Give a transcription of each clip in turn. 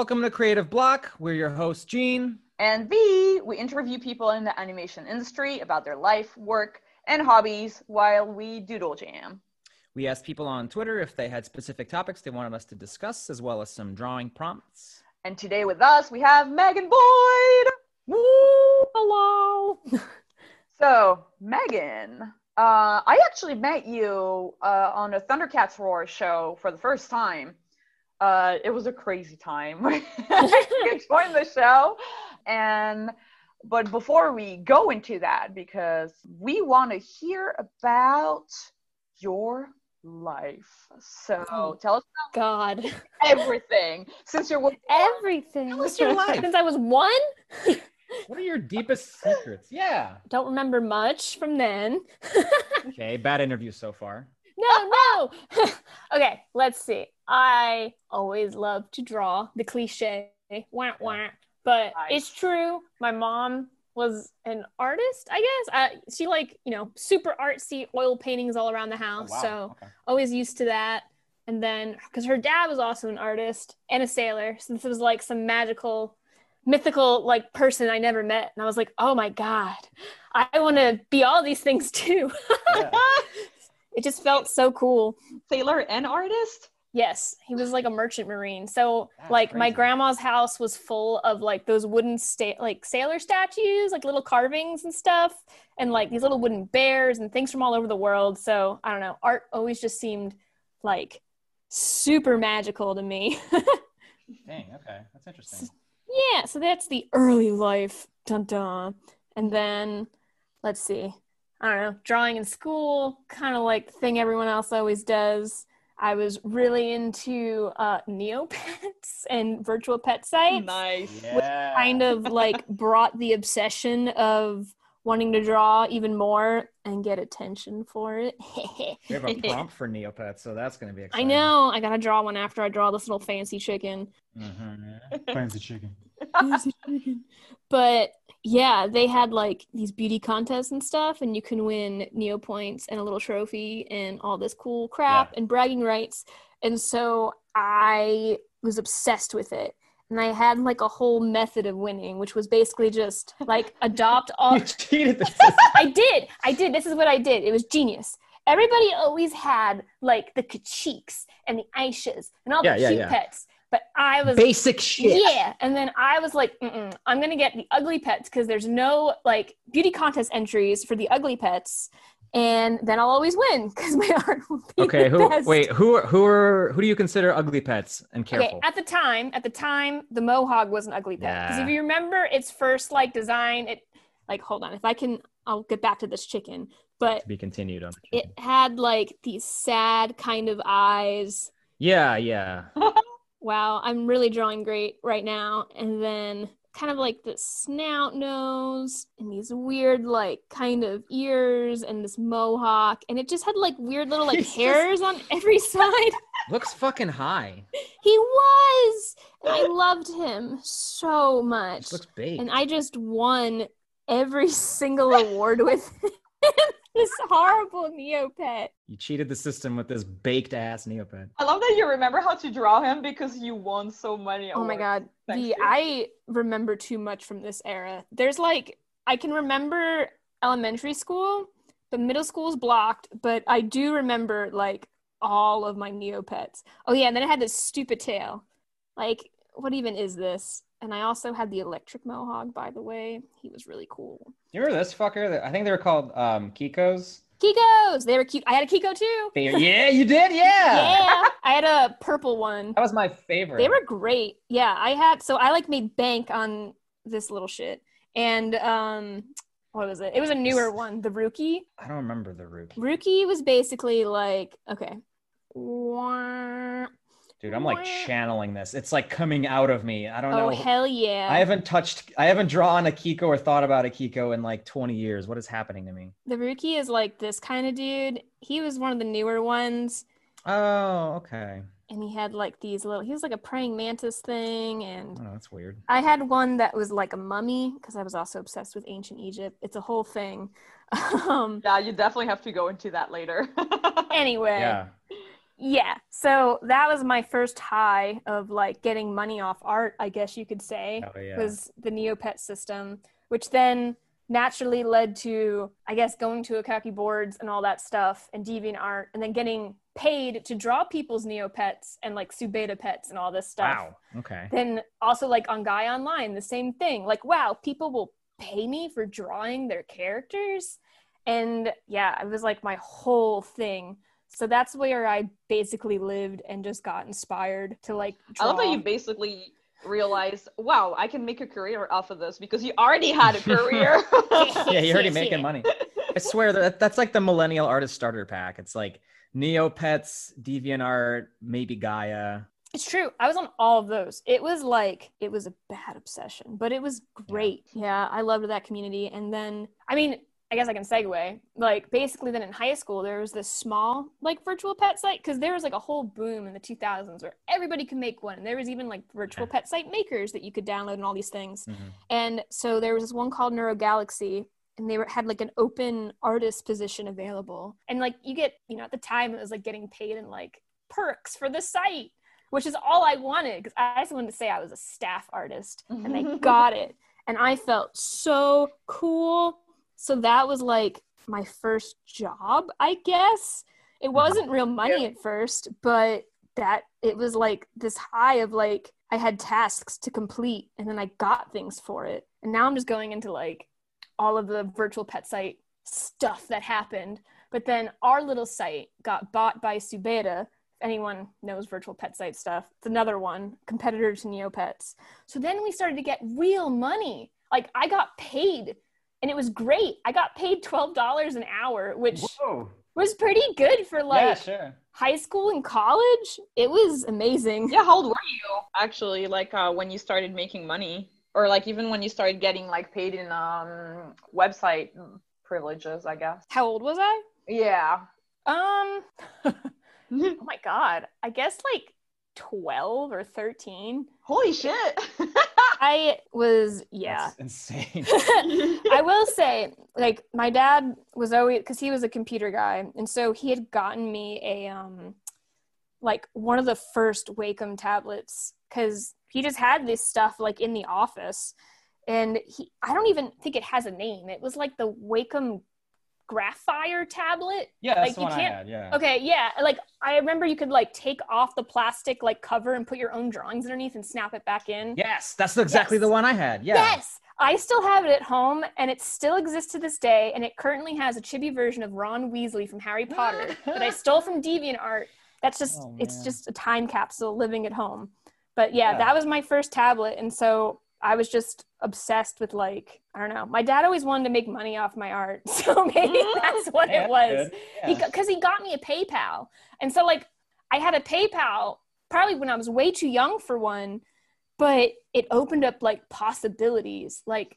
Welcome to Creative Block. We're your host, Gene. And V, we interview people in the animation industry about their life, work, and hobbies while we doodle jam. We asked people on Twitter if they had specific topics they wanted us to discuss, as well as some drawing prompts. And today with us, we have Megan Boyd. Woo! Hello. so, Megan, uh, I actually met you uh, on a Thundercats Roar show for the first time. Uh, it was a crazy time. you joined the show, and but before we go into that, because we want to hear about your life. So oh, tell us God everything since you're everything. Tell us your life since I was one. what are your deepest secrets? Yeah. Don't remember much from then. okay, bad interview so far. No, no. okay, let's see. I always love to draw the cliche. Wah, wah. But nice. it's true. My mom was an artist, I guess. Uh, she like you know super artsy oil paintings all around the house, oh, wow. so okay. always used to that. And then because her dad was also an artist and a sailor, so this was like some magical, mythical like person I never met, and I was like, oh my god, I want to be all these things too. Yeah. it just felt so cool. Sailor and artist. Yes, he was like a merchant marine. So That's like crazy. my grandma's house was full of like those wooden sta- like sailor statues, like little carvings and stuff, and like these little wooden bears and things from all over the world. So I don't know, art always just seemed like super magical to me. Dang, okay, that's interesting. Yeah, so that's the early life, dun dun, and then let's see, I don't know, drawing in school, kind of like the thing everyone else always does I was really into uh, Neopets and virtual pet sites. Nice. Yeah. Which kind of like brought the obsession of wanting to draw even more and get attention for it. we have a prompt for Neopets, so that's going to be exciting. I know. I got to draw one after I draw this little fancy chicken. Mm-hmm. fancy chicken. fancy chicken. But yeah, they had like these beauty contests and stuff, and you can win Neo points and a little trophy and all this cool crap yeah. and bragging rights. And so I was obsessed with it. And I had like a whole method of winning, which was basically just like adopt all. you cheated the I did. I did. This is what I did. It was genius. Everybody always had like the Kacheeks and the Aishas and all yeah, the yeah, cute pets. But I was basic shit. Yeah, and then I was like, I'm gonna get the ugly pets because there's no like beauty contest entries for the ugly pets, and then I'll always win because my art will be okay. who best. wait? Who who are who do you consider ugly pets? And careful. Okay, at the time, at the time, the Moehog was an ugly pet because yeah. if you remember its first like design, it like hold on, if I can, I'll get back to this chicken. But to be continued on. It had like these sad kind of eyes. Yeah, yeah. wow, I'm really drawing great right now. And then kind of like the snout nose and these weird like kind of ears and this mohawk. And it just had like weird little like He's hairs just... on every side. Looks fucking high. He was! I loved him so much looks big. And i just won every single award with him this horrible Neopet. You cheated the system with this baked ass Neopet. I love that you remember how to draw him because you won so many. Oh my god, the I remember too much from this era. There's like I can remember elementary school, but middle school is blocked. But I do remember like all of my Neopets. Oh yeah, and then I had this stupid tail. Like, what even is this? And I also had the electric mohawk, by the way. He was really cool. You remember this fucker? I think they were called um, Kikos. Kikos. They were cute. I had a Kiko too. Yeah, you did. Yeah. yeah. I had a purple one. That was my favorite. They were great. Yeah, I had. So I like made bank on this little shit, and um, what was it? It was a newer one, the Ruki. I don't remember the Ruki. Ruki was basically like okay. Dude, I'm like channeling this. It's like coming out of me. I don't oh, know. Oh hell yeah! I haven't touched. I haven't drawn a Kiko or thought about a Kiko in like 20 years. What is happening to me? The Ruki is like this kind of dude. He was one of the newer ones. Oh, okay. And he had like these little. He was like a praying mantis thing, and oh, that's weird. I had one that was like a mummy because I was also obsessed with ancient Egypt. It's a whole thing. um, yeah, you definitely have to go into that later. anyway. Yeah yeah. So that was my first high of like getting money off art, I guess you could say, Oh, yeah. was the Neopet system, which then naturally led to, I guess, going to Oekaki boards and all that stuff and deviant art and then getting paid to draw people's Neopets and like Subeta pets and all this stuff. Wow. Okay. Then also like on Gaia Online, the same thing. Like, wow, people will pay me for drawing their characters. And yeah, it was like my whole thing. So that's where I basically lived and just got inspired to like draw. I love that you basically realized, wow, I can make a career off of this because you already had a career. yeah, you're already making money. I swear that that's like the millennial artist starter pack. It's like Neopets, DeviantArt, maybe Gaia. It's true. I was on all of those. It was like it was a bad obsession, but it was great. Yeah, I loved that community. And then, I mean, I guess I can segue. Like basically, then in high school, there was this small like virtual pet site because there was like a whole boom in the 2000s where everybody could make one. And there was even like virtual pet site makers that you could download and all these things. Mhm. And so there was this one called Neuro Galaxy, and they were, had like an open artist position available. And like you get, you know, at the time it was like getting paid in like perks for the site, which is all I wanted because I just wanted to say I was a staff artist, and they got it, and I felt so cool. So that was like my first job, I guess. It uh-huh. wasn't real money at first, but that it was like this high of like I had tasks to complete and then I got things for it. And now I'm just going into like all of the virtual pet site stuff that happened. But then our little site got bought by Subeta. If anyone knows virtual pet site stuff, it's another one, competitor to Neopets. So then we started to get real money. Like I got paid and it was great. I got paid $12 an hour, which Whoa. was pretty good for like yeah, sure. high school and college. It was amazing. yeah, how old were you actually? Like uh, when you started making money, or like even when you started getting like paid in um website privileges, I guess. How old was I? Yeah. Um, oh my god, I guess like 12 or 13. Holy shit. I was, yeah. That's insane. I will say, like, my dad was always because he was a computer guy, and so he had gotten me a um, like one of the first Wacom tablets because he just had this stuff like in the office, and he I don't even think it has a name. It was like the Wacom Graphire tablet. yeah, that's Like, the you one I can't- had. Yeah. Okay, yeah, like I remember you could like take off the plastic like cover and put your own drawings underneath and snap it back in. Yes, that's exactly Yes. the one I had. Yeah. Yes, I still have it at home, and it still exists to this day. And it currently has a chibi version of Ron Weasley from Harry Potter that I stole from DeviantArt. That's just Oh, it's just a time capsule living at home. But yeah, Yeah. that was my first tablet, and so I was just obsessed with like I don't know. My dad always wanted to make money off my art, so maybe Mm. that's what Yeah, it was good. Yeah. because he, got me a PayPal, and so like I had a PayPal probably when I was way too young for one, but it opened up like possibilities. Like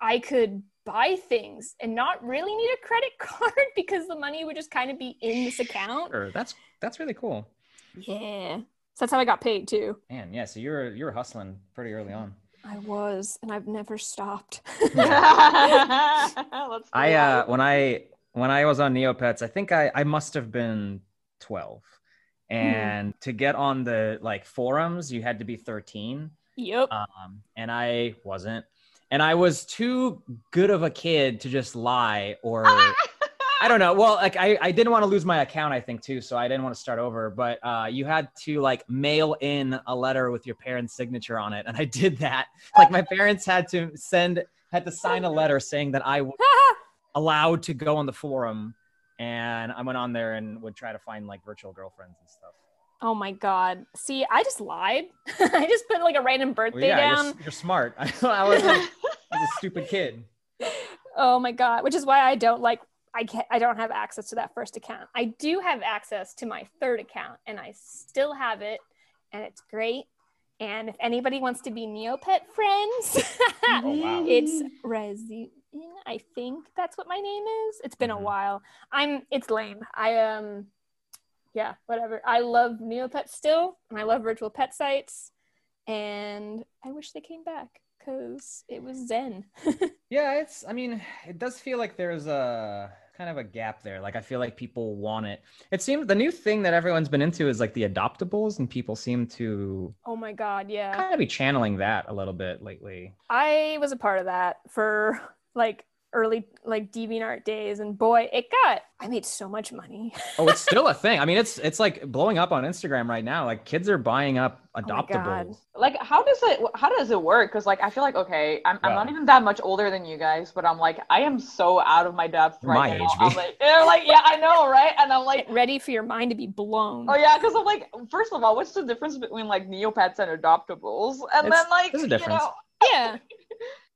I could buy things and not really need a credit card because the money would just kind of be in this account. Sure, That's that's really cool. Yeah, so that's how I got paid too. Man, yeah. So you're you're hustling pretty early on. I was, and I've never stopped. I uh when I when I was on Neopets, I think I I must have been 12. And to get on the like forums, you had to be 13. yep. Um and I wasn't. And I was too good of a kid to just lie or I don't know. Well, like I, I didn't want to lose my account, I think too, so I didn't want to start over. But uh, you had to like mail in a letter with your parents' signature on it, and I did that. Like my parents had to send, had to sign a letter saying that I was allowed to go on the forum, and I went on there and would try to find like virtual girlfriends and stuff. oh my god. See, I just lied. I just put like a random Well, birthday yeah, down. you're, you're smart. I, I was, I was a stupid kid. Oh my god, which is why I don't like I can't I don't have access to that first account. I do have access to my third account and I still have it and it's great. And if anybody wants to be Neopet friends, Oh, wow. it's Resin. I think that's what my name is. It's been a while. I'm it's lame. I um yeah, whatever. I love Neopets still and I love virtual pet sites and I wish they came back cuz it was zen. Yeah, it's. I mean, it does feel like there's a kind of a gap there. Like I feel like people want it. It seems the new thing that everyone's been into is like the adoptables, and people seem to Oh my god, yeah. kind of be channeling that a little bit lately. I was a part of that for like early like DeviantArt days, and boy, it got. I made so much money. Oh, it's still a thing. I mean, it's it's like blowing up on Instagram right now. Like kids are buying up Oh adoptables. Like, how does it? How does it work? Because like, I feel like okay, I'm, I'm not even that much older than you guys, but I'm like, I am so out of my depth You're right my now. age, I'm B. like, yeah, like, yeah, I know, right? And I'm like, Get ready for your mind to be blown. oh yeah, because I'm like, first of all, what's the difference between like neopets and adoptables? And It's- then like, there's a you know, Yeah.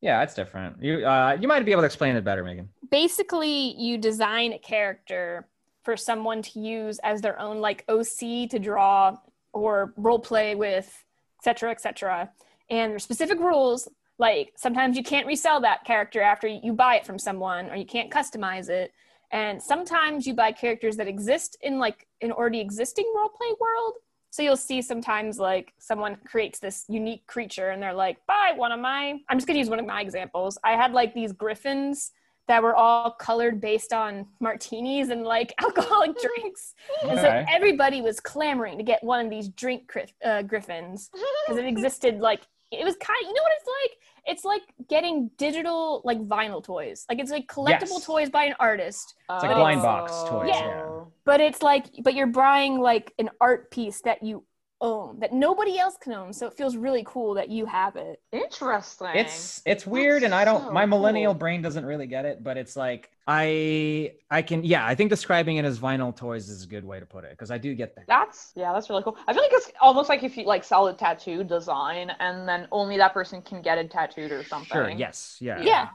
Yeah, it's different. You uh, you might be able to explain it better, Megan. Basically, you design a character for someone to use as their own like OC to draw or role play with, etc., etc. And there's specific rules. Like sometimes you can't resell that character after you buy it from someone, or you can't customize it. And sometimes you buy characters that exist in like an already existing role play world. So you'll see sometimes like someone creates this unique creature and they're like, buy one of my, I'm just gonna use one of my examples. I had like these griffins that were all colored based on martinis and like alcoholic drinks. And so everybody was clamoring to get one of these drink grif- uh, griffins because it existed like, it was kind of, you know what it's like? It's like getting digital like vinyl toys. Like it's like collectible Yes. toys by an artist oh. it's like blind box toys, yeah. but it's like but you're buying like an art piece that you own that nobody else can own so it feels really cool that you have it Interesting. It's it's weird, and I don't. so my millennial cool. brain doesn't really get it, but it's like I I can yeah. I think describing it as vinyl toys is a good way to put it because I do get that. That's yeah, that's really cool. I feel like it's almost like if you like sell a tattoo design and then only that person can get it tattooed or something. Sure. Yes. Yeah. Yeah.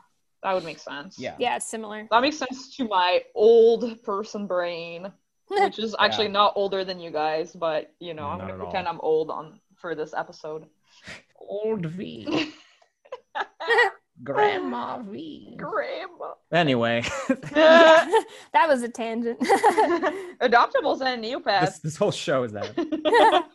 That would make sense. Yeah. yeah it's similar That makes sense to my old person brain, which is actually Yeah. not older than you guys, but you know, I'm Not gonna at all. pretend I'm old on for this episode. Old V. Grandma V. Grandma. Anyway, that was a tangent Adoptables and this, Neopets. this whole show is that.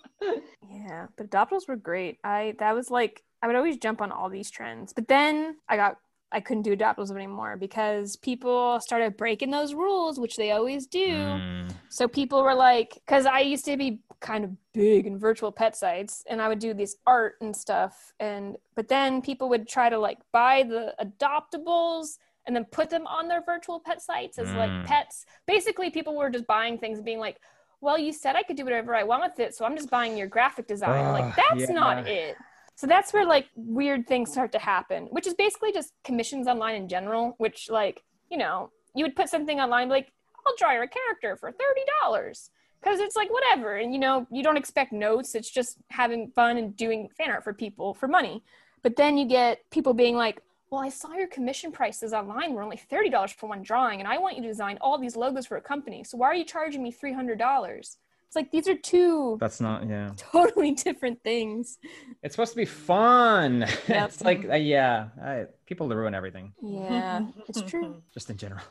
yeah but adoptables were great i that was like i would always jump on all these trends but then i got i couldn't do adoptables anymore because people started breaking those rules which they always do Mm. So people were like, because I used to be kind of big in virtual pet sites, and I would do this art and stuff, and but then people would try to like buy the adoptables and then put them on their virtual pet sites as Mm. like pets. Basically, people were just buying things and being like, "Well, you said I could do whatever I want with it, so I'm just buying your graphic design." Ugh, like that's not it. So that's where like weird things start to happen, which is basically just commissions online in general, which like, you know, you would put something online like, I'll draw your character for $30 because it's like whatever. And you know, you don't expect notes. It's just having fun and doing fan art for people for money. But then you get people being like, well, I saw your commission prices online were only $30 for one drawing, and I want you to design all these logos for a company. So why are you charging me $300? It's like these are two That's not. Yeah. totally different things. It's supposed to be fun. Yep. it's like uh, yeah. I, people ruin everything, Yeah, it's true. just in general.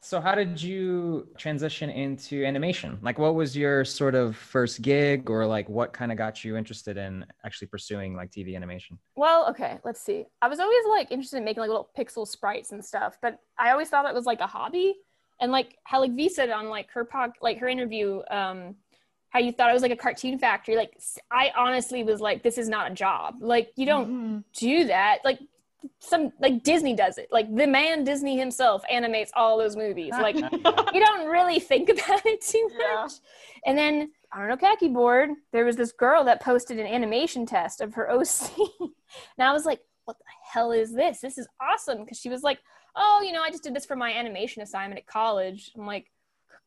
So how did you transition into animation? Like what was your sort of first gig or like what kind of got you interested in actually pursuing like TV animation? Well, okay, let's see. I was always like interested in making like little pixel sprites and stuff, but I always thought it was like a hobby. And like how like V said on like her pod, like her interview, um, how you thought it was like a cartoon factory. Like I honestly was like, this is not a job. Like you don't Mhm. do that. Like some like Disney does it. Like the man Disney himself animates all those movies. Like you don't really think about it too Yeah. much. And then on an Oekaki board, there was this girl that posted an animation test of her OC. and I was like, what the hell is this? This is awesome. Because she was like, oh, you know, I just did this for my animation assignment at college. I'm like,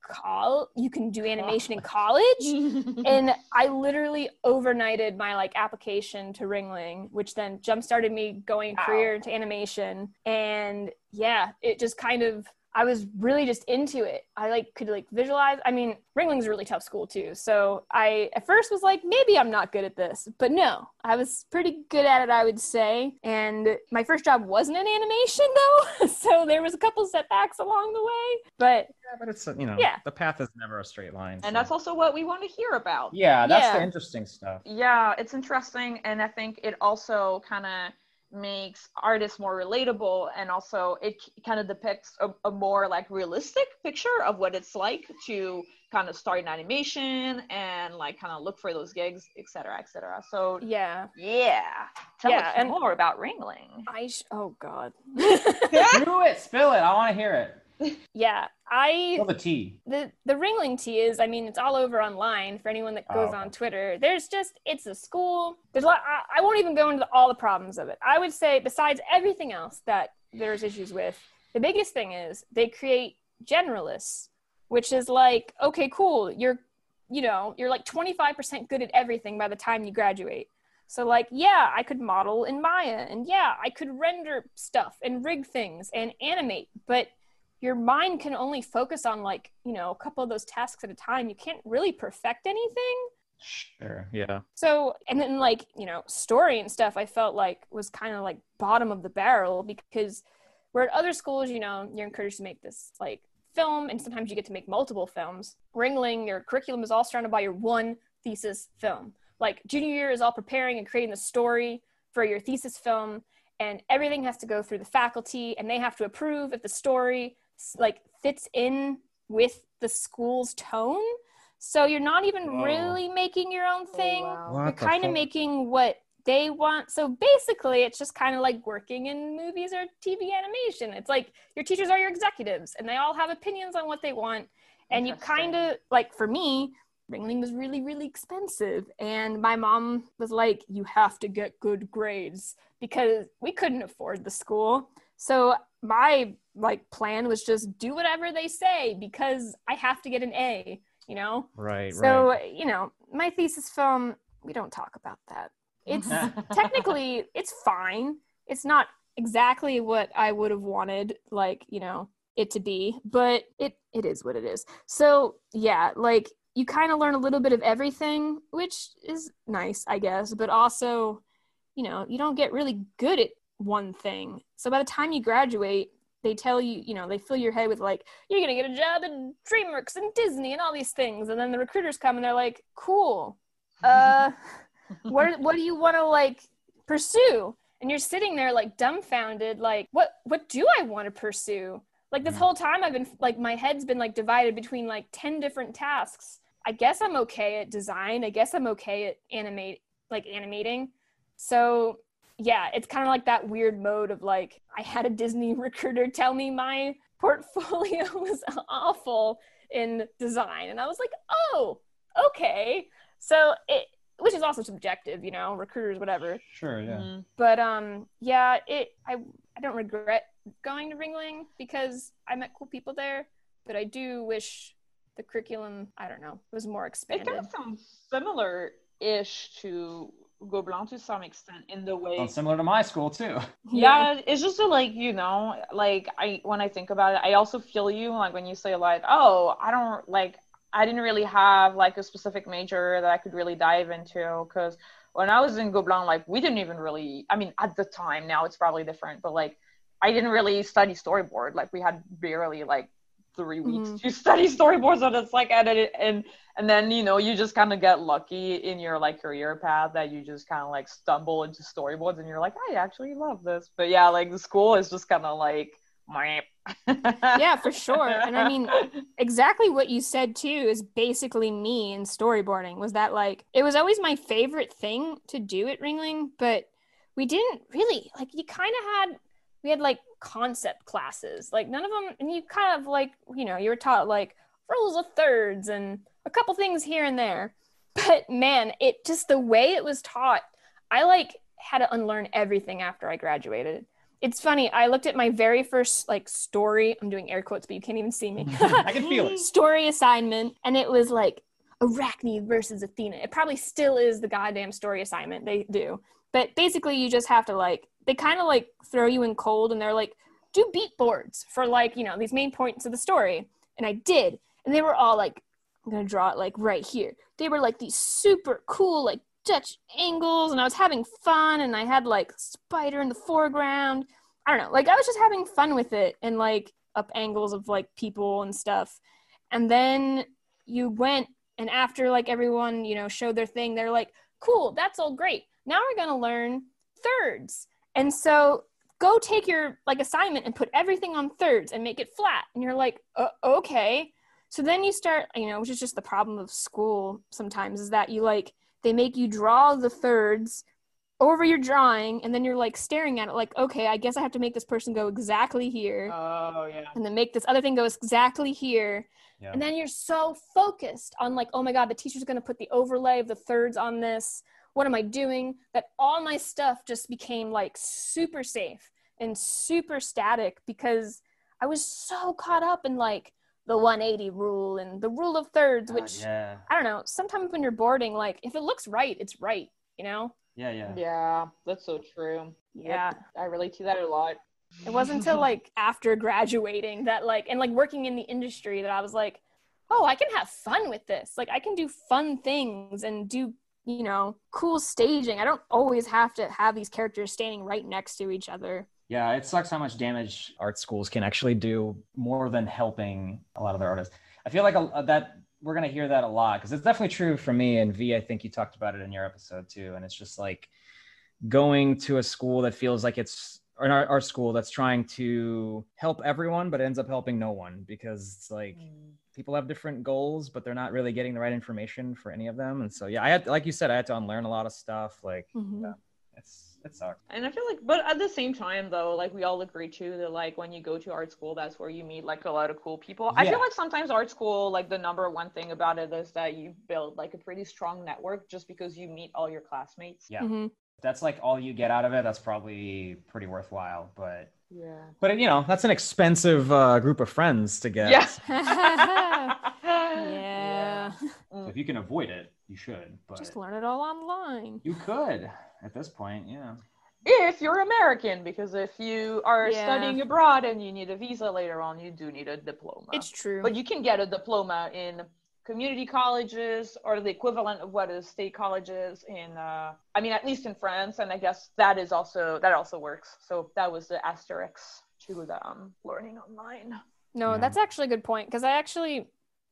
call you can do animation in college? and I literally overnighted my like application to Ringling, which then jump started me going Wow. career into animation. And yeah, it just kind of I was really just into it. I like could like visualize. I mean, Ringling's a really tough school too. So I at first was like, maybe I'm not good at this, but no, I was pretty good at it, I would say. And my first job wasn't in animation though, so there was a couple setbacks along the way. But Yeah, but it's you know Yeah. the path is never a straight line. so- and that's also what we want to hear about. yeah, that's the interesting stuff. Yeah, it's interesting, and I think it also kind of makes artists more relatable and also it kind of depicts a, a, more like realistic picture of what it's like to kind of start an animation and like kind of look for those gigs etc etc so yeah. yeah. Tell yeah, us and more about ringling. I sh- oh god. Do it. Spill it. I want to hear it. Yeah, I the tea. The the Ringling tea is, I mean, it's all over online for anyone that oh, goes oh. on Twitter. There's just it's a school. There's a lot. I, I won't even go into all the problems of it. I would say, besides everything else that there's issues with, the biggest thing is they create generalists, which is like, okay, cool, you're, you know, you're like 25% good at everything by the time you graduate. So like, yeah, I could model in Maya and yeah, I could render stuff and rig things and animate, but your mind can only focus on like you know a couple of those tasks at a time. You can't really perfect anything. Sure yeah. So and then like you know story and stuff i felt like was kind of like bottom of the barrel because where at other schools you know you're encouraged to make this like film and sometimes you get to make multiple films. Ringling your curriculum is all surrounded by your one thesis film. Like junior year is all preparing and creating the story for your thesis film and everything has to go through the faculty and they have to approve if the story like fits in with the school's tone. So you're not even Whoa. really making your own oh, thing. Oh, wow. You're kind of making what they want. So basically, it's just kind of like working in movies or TV animation. It's like your teachers are your executives and they all have opinions on what they want. And you kind of, like for me, Ringling was really, really expensive. And my mom was like, you have to get good grades because we couldn't afford the school. So my like plan was just do whatever they say because I have to get an A, you know? Right. Right. So, right. you know, my thesis film, we don't talk about that. It's technically it's fine. It's not exactly what I would have wanted, like, you know, it to be, but it it is what it is. So yeah, like you kind of learn a little bit of everything, which is nice, I guess, but also, you know, you don't get really good at one thing. So by the time you graduate, they tell you, you know, they fill your head with like, you're gonna get a job at DreamWorks and Disney and all these things, and then the recruiters come and they're like, cool, uh, what what do you want to like pursue? And you're sitting there like dumbfounded, like, what what do I want to pursue? Like this whole time, I've been like, my head's been like divided between like ten different tasks. I guess I'm okay at design. I guess I'm okay at animate, like animating. So yeah, it's kind of like that weird mode of like, I had a Disney recruiter tell me my portfolio was awful in design. And I was like, oh, okay. So it, which is also subjective, you know, recruiters, whatever. Sure, yeah. Mm-hmm. But um, yeah, it I I don't regret going to Ringling because I met cool people there, but I do wish the curriculum, I don't know, was more expanded. It kind of sounds similar-ish to Gobelins to some extent in the way well, similar to my school too. Yeah, it's just a, like you know, like I when I think about it, I also feel you like when you say like, oh, I don't like I didn't really have like a specific major that I could really dive into because when I was in Gobelins, like we didn't even really. I mean, at the time, now it's probably different, but like I didn't really study storyboard. Like we had barely like three weeks mm-hmm. to study storyboards so it's like edit and and then you know you just kind of get lucky in your like career path that you just kind of like stumble into storyboards and you're like i actually love this. But yeah like the school is just kind of like yeah for sure. And i mean exactly what you said too is basically me in storyboarding was that like it was always my favorite thing to do at ringling but we didn't really like you kind of had we had like concept classes. Like none of them, and you kind of like, you know, you were taught like rules of thirds and a couple things here and there. But man, it just the way it was taught, I like had to unlearn everything after I graduated. It's funny. I looked at my very first like story. I'm doing air quotes, but you can't even see me. I can feel it. Story assignment, and it was like Arachne versus Athena. It probably still is the goddamn story assignment they do. But basically, you just have to like they kind of like throw you in cold and they're like, do beat boards for like, you know, these main points of the story. And I did. And they were all like, I'm going to draw it like right here. They were like these super cool, like Dutch angles. And I was having fun. And I had like spider in the foreground. I don't know. Like I was just having fun with it and like up angles of like people and stuff. And then you went and after like everyone, you know, showed their thing, they're like, cool, that's all great. Now we're going to learn thirds And so go take your like assignment and put everything on thirds and make it flat. And you're like, uh, okay. So then you start, you know, which is just the problem of school sometimes is that you like, they make you draw the thirds over your drawing and then you're like staring at it like okay i guess i have to make this person go exactly here oh yeah and then make this other thing go exactly here yeah. and then you're so focused on like oh my god the teacher's going to put the overlay of the thirds on this what am i doing that all my stuff just became like super safe and super static because i was so caught up in like the 180 rule and the rule of thirds ah, which yeah. i don't know sometimes when you're boarding like if it looks right it's right you know yeah, yeah. Yeah, that's so true. Yeah. I relate to that a lot. It wasn't until like after graduating that like and like working in the industry that I was like, oh, I can have fun with this. Like I can do fun things and do, you know, cool staging. I don't always have to have these characters standing right next to each other. Yeah, it sucks how much damage art schools can actually do more than helping a lot of their artists. I feel like a, that we're gonna hear that a lot because it's definitely true for me and V. I think you talked about it in your episode too, and it's just like going to a school that feels like it's or our, our school that's trying to help everyone but ends up helping no one because it's like mm. people have different goals but they're not really getting the right information for any of them and so yeah i had like you said i had to unlearn a lot of stuff like mm-hmm. yeah, it's it sucks. And I feel like, but at the same time, though, like we all agree too that like when you go to art school, that's where you meet like a lot of cool people. Yeah. I feel like sometimes art school, like the number one thing about it is that you build like a pretty strong network just because you meet all your classmates. Yeah. Mm-hmm. That's like all you get out of it. That's probably pretty worthwhile. But yeah. But you know, that's an expensive uh, group of friends to get. Yeah. yeah. So if you can avoid it, you should. But just learn it all online. You could at this point, yeah. If you're American, because if you are yeah. studying abroad and you need a visa later on, you do need a diploma. It's true. But you can get a diploma in community colleges or the equivalent of what is state colleges in uh, i mean at least in france and i guess that is also that also works. So that was the asterisk to the um, learning online. No yeah. that's actually a good point because i actually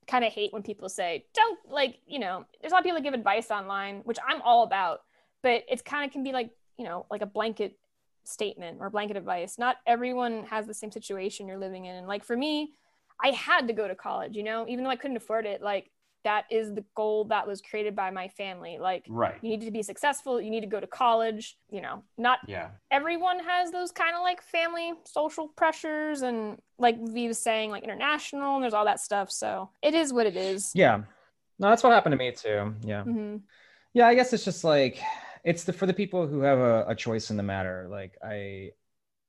kind of hate when people say don't like you know there's a lot of people that give advice online which i'm all about but it's kind of can be like you know like a blanket statement or blanket advice. Not everyone has the same situation you're living in and like for me i had to go to college you know even though i couldn't afford it like that is the goal that was created by my family. Like right. you need to be successful. You need to go to college you know not yeah. everyone has those kind of like family social pressures and like v was saying like international and there's all that stuff. So it is what it is. Yeah. No that's what happened to me too. Yeah. Mm-hmm. yeah i guess it's just like it's the for the people who have a, a choice in the matter. Like I,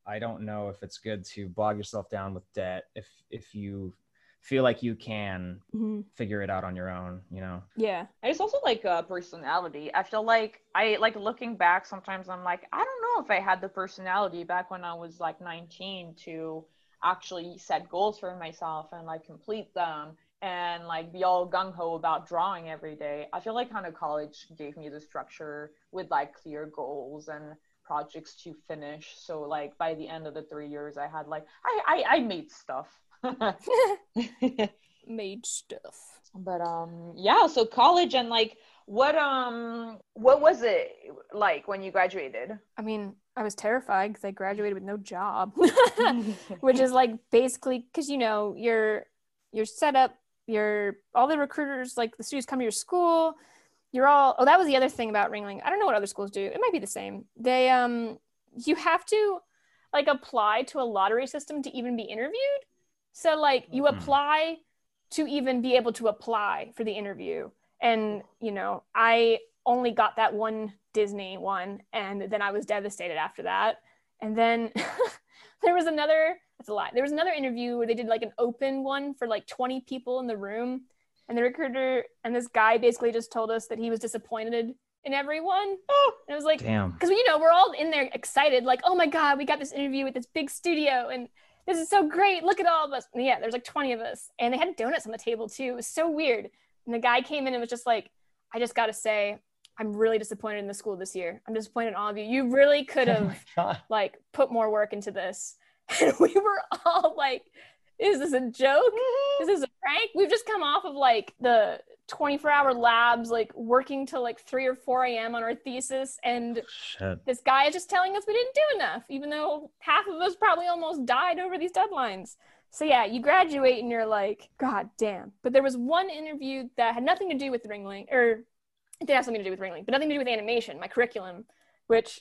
I don't know if it's good to bog yourself down with debt if if you feel like you can mm-hmm. figure it out on your own you know yeah and it's also like a personality i feel like i like looking back sometimes i'm like i don't know if i had the personality back when i was like 19 to actually set goals for myself and like complete them and like be all gung ho about drawing every day. I feel like kind of college gave me the structure with like clear goals and projects to finish. So like by the end of the three years, I had like I I, I made stuff. made stuff. But um yeah, so college and like what um what was it like when you graduated? I mean, I was terrified because I graduated with no job, which is like basically because you know you're you're set up you're all the recruiters like the students come to your school you're all oh that was the other thing about ringling i don't know what other schools do it might be the same they um you have to like apply to a lottery system to even be interviewed so like you mm-hmm. apply to even be able to apply for the interview and you know i only got that one disney one and then i was devastated after that and then there was another that's a lot. There was another interview where they did like an open one for like 20 people in the room. And the recruiter and this guy basically just told us that he was disappointed in everyone. Oh, and it was like, damn. Because, you know, we're all in there excited, like, oh my God, we got this interview with this big studio. And this is so great. Look at all of us. And yeah, there's like 20 of us. And they had donuts on the table too. It was so weird. And the guy came in and was just like, I just got to say, I'm really disappointed in the school this year. I'm disappointed in all of you. You really could oh have oh like put more work into this. and we were all like is this a joke mm-hmm. is this a prank we've just come off of like the 24 hour labs, like working till like 3 or 4 a.m. on our thesis. And Shit. this guy is just telling us we didn't do enough, even though half of us probably almost died over these deadlines. So yeah, you graduate and you're like, God damn. But there was one interview that had nothing to do with Ringling, or it did have something to do with Ringling, but nothing to do with animation, my curriculum, which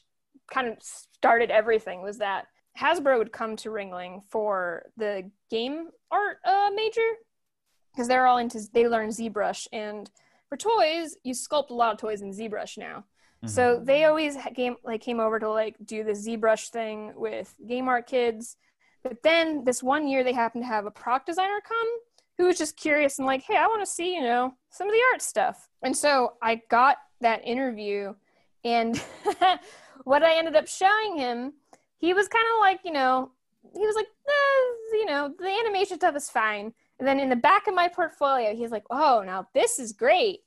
kind of started everything was that Hasbro would come to Ringling for the game art uh, major because they're all into they learn ZBrush and for toys you sculpt a lot of toys in ZBrush now. So Mm-hmm. they always came like came over to like do the ZBrush thing with game art kids. But then this one year they happened to have a product designer come who was just curious and like, hey, I want to see, you know, some of the art stuff. And so I got that interview and what I ended up showing him, he was kind of like, you know, he was like, eh, you know, the animation stuff is fine. And then in the back of my portfolio, he's like, oh, now this is great.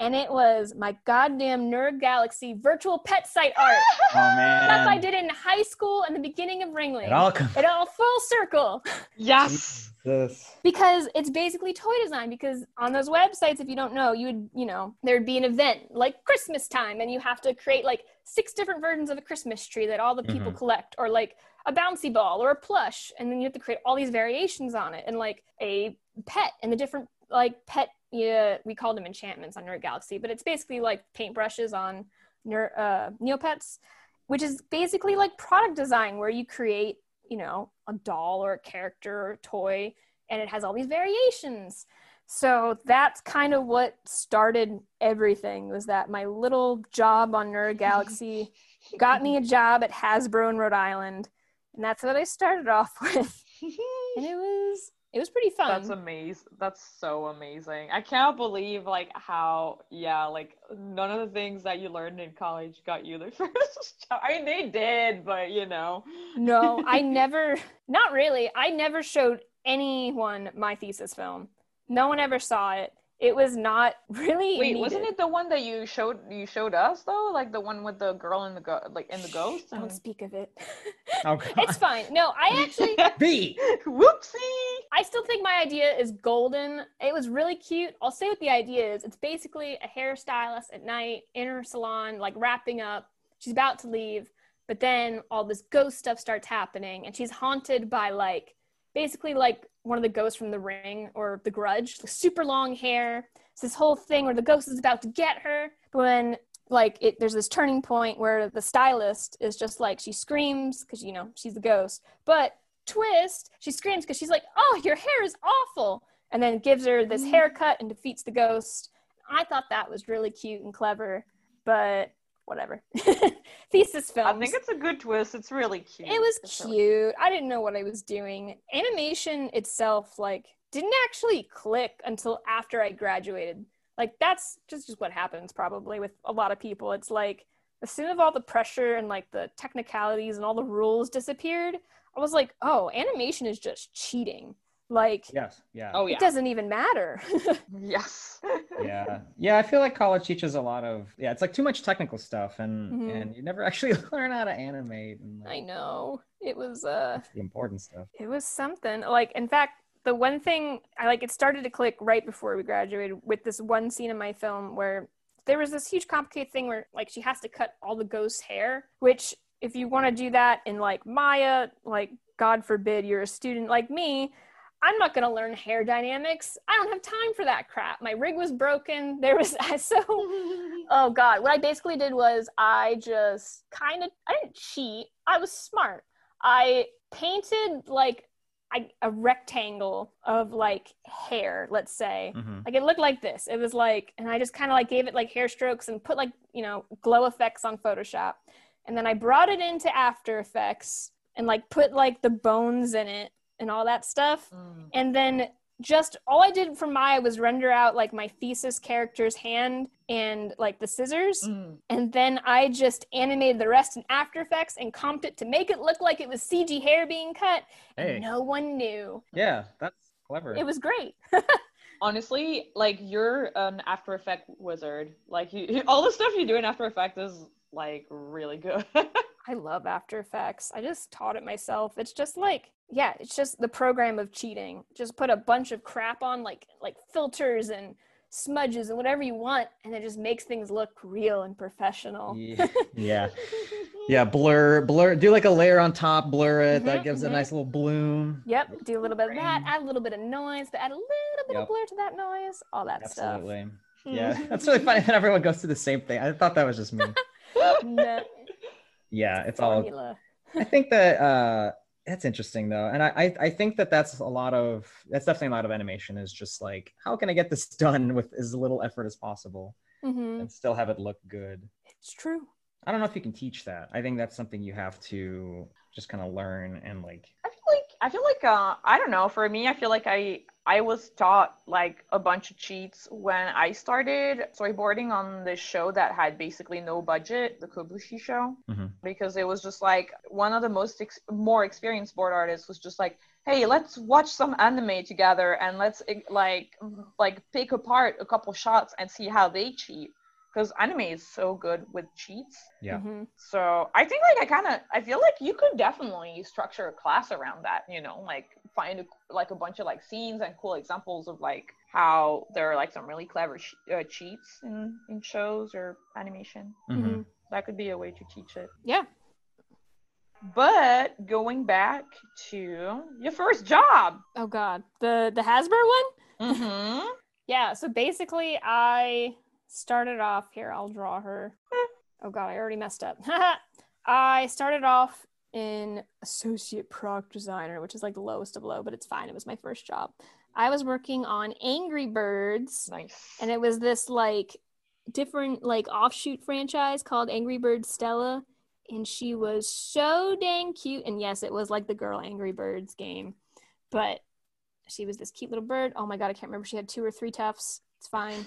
And it was my goddamn Nerd Galaxy virtual pet site art. Oh man. Stuff I did in high school and the beginning of Ringling. It all comes. It all full circle Yes. This. because it's basically toy design because on those websites if you don't know you would you know there'd be an event like christmas time and you have to create like six different versions of a christmas tree that all the people Mhm. collect or like a bouncy ball or a plush and then you have to create all these variations on it and like a pet and the different like pet yeah we called them enchantments on nerd galaxy but it's basically like paintbrushes on Ner- uh, neopets which is basically like product design where you create you know a doll or a character or a toy and it has all these variations. So that's kind of what started everything was that my little job on nerd galaxy got me a job at hasbro in rhode island and that's what i started off with and it was it was pretty fun That's amazing. That's so amazing. I can't believe like how yeah, like none of the things that you learned in college got you the first job. I mean they did, but you know. no i never not really i never showed anyone my thesis film no one ever saw it it was not really Wait, wasn't it the one that you showed you showed us though? Like the one with the girl in the go like in the ghost? I don't uh-huh. speak of it Oh god. it's fine no i actually B. Whoopsie. I still think my idea is golden. It was really cute. I'll say what the idea is. It's basically a hairstylist at night in her salon, like wrapping up. She's about to leave, but then all this ghost stuff starts happening, and she's haunted by like basically like one of the ghosts from The Ring or The Grudge, super long hair. It's this whole thing where the ghost is about to get her, but when like it there's this turning point where the stylist is just like she screams because you know she's the ghost but twist she screams because she's like oh your hair is awful and then gives her this mm-hmm. haircut and defeats the ghost i thought that was really cute and clever but whatever thesis films I think it's a good twist. It's really cute. it was It's really- cute. I didn't know what I was doing. Animation itself, like, didn't actually click until after I graduated. Like, that's just, just what happens probably with a lot of people. It's like, as soon as all the pressure and like the technicalities and all the rules disappeared, I was like, oh, animation is just cheating. Like, Yes. Yeah. Oh yeah. it doesn't even matter. Yes. yeah yeah i feel like college teaches a lot of yeah it's like too much technical stuff and Mhm. and you never actually learn how to animate and like, I know. It was, uh, the important stuff It was something. Like, in fact, the one thing I like, it started to click right before we graduated with this one scene in my film where there was this huge complicated thing where, like, she has to cut all the ghost's hair, which, if you want to do that in, like, Maya, like, God forbid you're a student like me, I'm not going to learn hair dynamics. I don't have time for that crap. My rig was broken. There was, so oh god what i basically did was i just kind of i didn't cheat i was smart i painted like I, a rectangle of like hair let's say Mhm. like it looked like this it was like and i just kind of like gave it like hair strokes and put like you know glow effects on photoshop and then i brought it into after effects and like put like the bones in it and all that stuff Mm. and then just all I did for Maya was render out like my thesis character's hand and like the scissors. Mm. And then I just animated the rest in After Effects and comped it to make it look like it was CG hair being cut. hey no one knew. yeah that's clever It was great. Honestly, like you're an After Effect wizard. Like you, all the stuff you do in After Effects is like really good. I love After Effects. I just taught it myself. It's just like, yeah, it's just the program of cheating. Just put a bunch of crap on like like filters and smudges and whatever you want, and it just makes things look real and professional. Yeah. yeah. Yeah, blur, blur, do like a layer on top, blur it. Mm-hmm, that gives mm-hmm. a nice little bloom. Yep, do a little bit of that, add a little bit of noise, but add a little bit yep. of blur to that noise, all that Absolutely. stuff. Absolutely. Yeah, that's really funny that everyone goes through the same thing. I thought that was just me. no. Yeah, it's Formula. all. I think that uh that's interesting though, and I I think that that's a lot of that's definitely a lot of animation is just like how can I get this done with as little effort as possible mm-hmm. and still have it look good. It's true. I don't know if you can teach that. I think that's something you have to just kind of learn and like. I feel like I feel like uh I don't know. For me, I feel like I I was taught like a bunch of cheats when I started storyboarding on this show that had basically no budget, the Kobushi show, mm-hmm. because it was just like one of the most ex- more experienced board artists was just like, "Hey, let's watch some anime together and let's like like pick apart a couple shots and see how they cheat." Because anime is so good with cheats. Yeah. Mm-hmm. So I think like I kind of I feel like you could definitely structure a class around that. You know, like find a, like a bunch of like scenes and cool examples of like how there are like some really clever sh- uh, cheats in in shows or animation. Mm-hmm. That could be a way to teach it. Yeah. But going back to your first job. Oh God, the the Hasbro one. Mm-hmm. yeah. So basically, I started off here. I'll draw her. oh god, I already messed up. I started off in associate product designer, which is like the lowest of low, but it's fine. It was my first job. I was working on Angry Birds. Nice. And it was this like different like offshoot franchise called Angry Birds Stella. And she was so dang cute. And yes, it was like the girl Angry Birds game. But she was this cute little bird. Oh my god, I can't remember. She had two or three tufts. It's fine.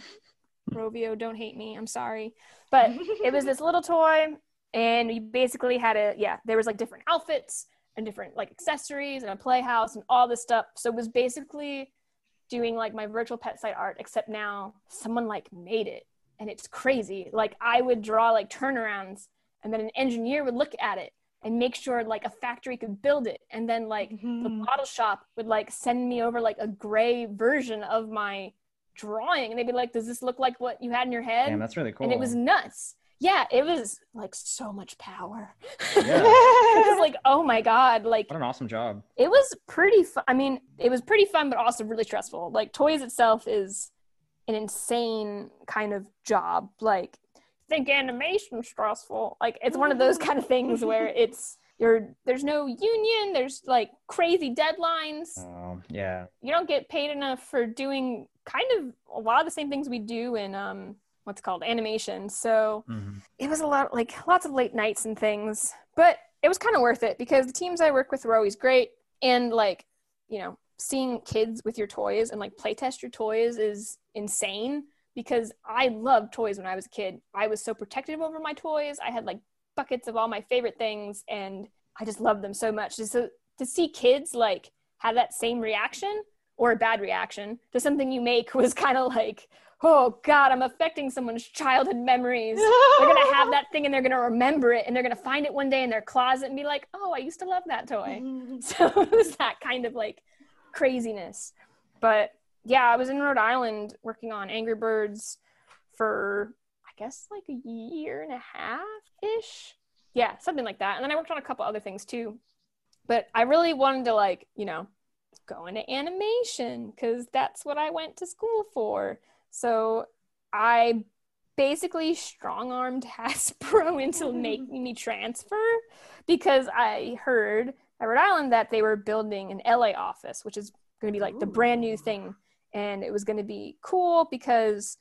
Rovio, don't hate me. I'm sorry. But it was this little toy, and you basically had a, yeah, there was like different outfits and different like accessories and a playhouse and all this stuff. So it was basically doing like my virtual pet site art, except now someone like made it. And it's crazy. Like I would draw like turnarounds, and then an engineer would look at it and make sure like a factory could build it and then like mm-hmm. the model shop would like send me over like a gray version of my drawing and they'd be like does this look like what you had in your head? Damn, that's really cool and it was nuts. Yeah it was like so much power. Yeah. it was like oh my god like what an awesome job. it was pretty fun i mean it was pretty fun but also really stressful. Like toys itself is an insane kind of job. Like think animation stressful. Like it's one of those kind of things where it's you're there's no union there's like crazy deadlines. Oh yeah. You don't get paid enough for doing kind of a lot of the same things we do in um what's called? Animation. So mm-hmm. it was a lot like lots of late nights and things but it was kind of worth it because the teams i work with were always great. And like you know seeing kids with your toys and like playtest your toys is insane because i loved toys when i was a kid. I was so protective over my toys. I had like buckets of all my favorite things and I just love them so much. So to see kids like have that same reaction or a bad reaction to something you make was kind of like, oh God, I'm affecting someone's childhood memories. they're gonna have that thing and they're gonna remember it and they're gonna find it one day in their closet and be like, oh, I used to love that toy. so it was that kind of like craziness. But yeah, I was in Rhode Island working on Angry Birds for guess like a year and a half ish. Yeah, something like that. And then I worked on a couple other things too. But I really wanted to like, you know, go into animation because that's what I went to school for. So I basically strong armed Hasbro into making me transfer because I heard at Rhode Island that they were building an LA office, which is going to be like the brand new thing. And it was going to be cool because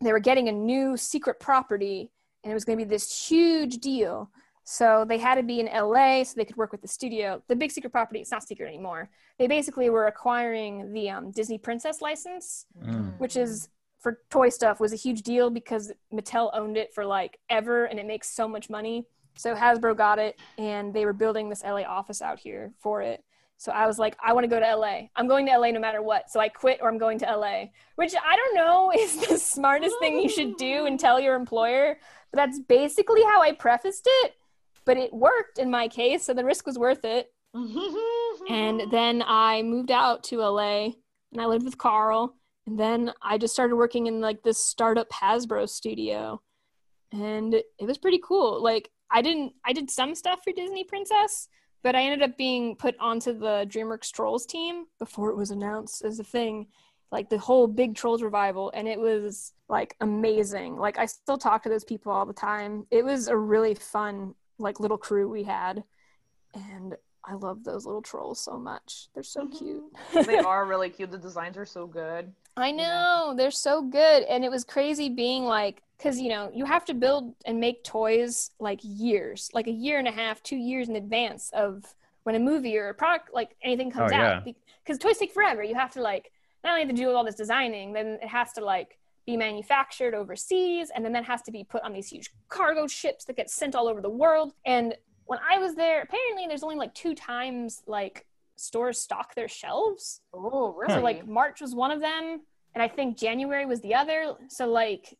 they were getting a new secret property and it was going to be this huge deal. So they had to be in LA so they could work with the studio. The big secret property, it's not secret anymore. They basically were acquiring the um, Disney Princess license, mm. which is for toy stuff was a huge deal because Mattel owned it for like ever and it makes so much money. So Hasbro got it and they were building this LA office out here for it. So I was like, I want to go to LA. I'm going to LA no matter what. So I quit or I'm going to LA, which I don't know is the smartest thing you should do and tell your employer. But that's basically how I prefaced it. But it worked in my case. So the risk was worth it. and then I moved out to LA and I lived with Carl. And then I just started working in like this startup Hasbro studio. And it was pretty cool. Like I didn't I did some stuff for Disney Princess, but I ended up being put onto the DreamWorks Trolls team before it was announced as a thing, like the whole big Trolls revival, and it was like amazing. Like I still talk to those people all the time. It was a really fun like little crew we had, and I love those little trolls so much. They're so Mhm. cute. they are really cute. The designs are so good. I know they're so good, and it was crazy being like, because you know you have to build and make toys like years, like a year and a half, two years in advance of when a movie or a product like anything comes Oh, yeah. out. Because toys take forever. You have to like not only have to do all this designing, then it has to like be manufactured overseas, and then that has to be put on these huge cargo ships that get sent all over the world. And when I was there, apparently there's only like two times like stores stock their shelves. Oh, really? So like March was one of them, and I think January was the other. So like,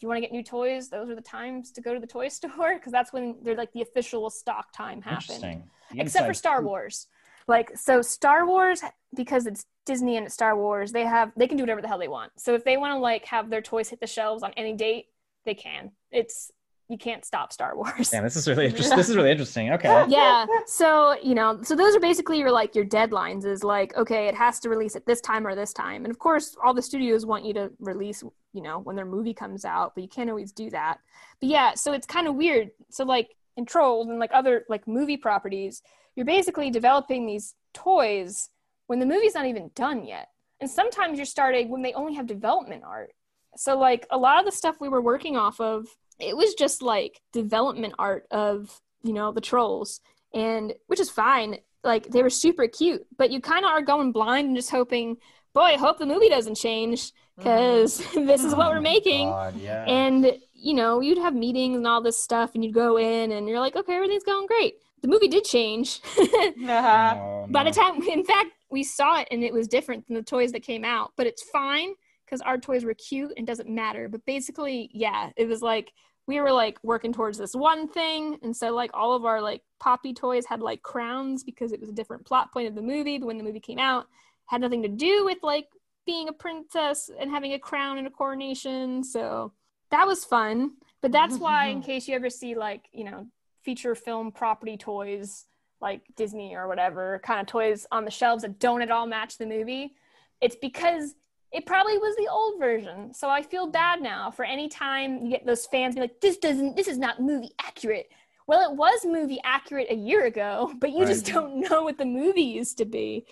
if you want to get new toys, those are the times to go to the toy store because that's when they're like the official stock time happened. Interesting. Except for Star. Wars, like so Star Wars because it's Disney and it's Star Wars, they have they can do whatever the hell they want. So if they want to like have their toys hit the shelves on any date, they can. It's you can't stop Star Wars. Damn, this is really interesting. This is really interesting. Okay. yeah so you know so those are basically your like your deadlines is like okay it has to release at this time or this time and of course all the studios want you to release you know when their movie comes out but you can't always do that. But yeah so it's kind of weird. So like in trolls and like other like movie properties you're basically developing these toys when the movie's not even done yet. And sometimes you're starting when they only have development art. So like a lot of the stuff we were working off of it was just like development art of you know the trolls. And which is fine like they were super cute but you kind of are going blind and just hoping boy hope the movie doesn't change because this is what Oh we're making. God, yeah. and you know you'd have meetings and all this stuff and you'd go in and you're like okay everything's going great. The movie did change. Yeah. Uh-huh. Oh, by the time in fact we saw it and it was different than the toys that came out but it's fine because our toys were cute and doesn't matter. But basically yeah it was like we were like working towards this one thing and so like all of our like poppy toys had like crowns because it was a different plot point of the movie but when the movie came out had nothing to do with like being a princess and having a crown and a coronation so that was fun but that's why in case you ever see like you know feature film property toys like Disney or whatever kind of toys on the shelves that don't at all match the movie, it's because it probably was the old version. So I feel bad now for any time you get those fans be like, this doesn't, this is not movie accurate. Well, it was movie accurate a year ago, but you just don't know what the movie used to be.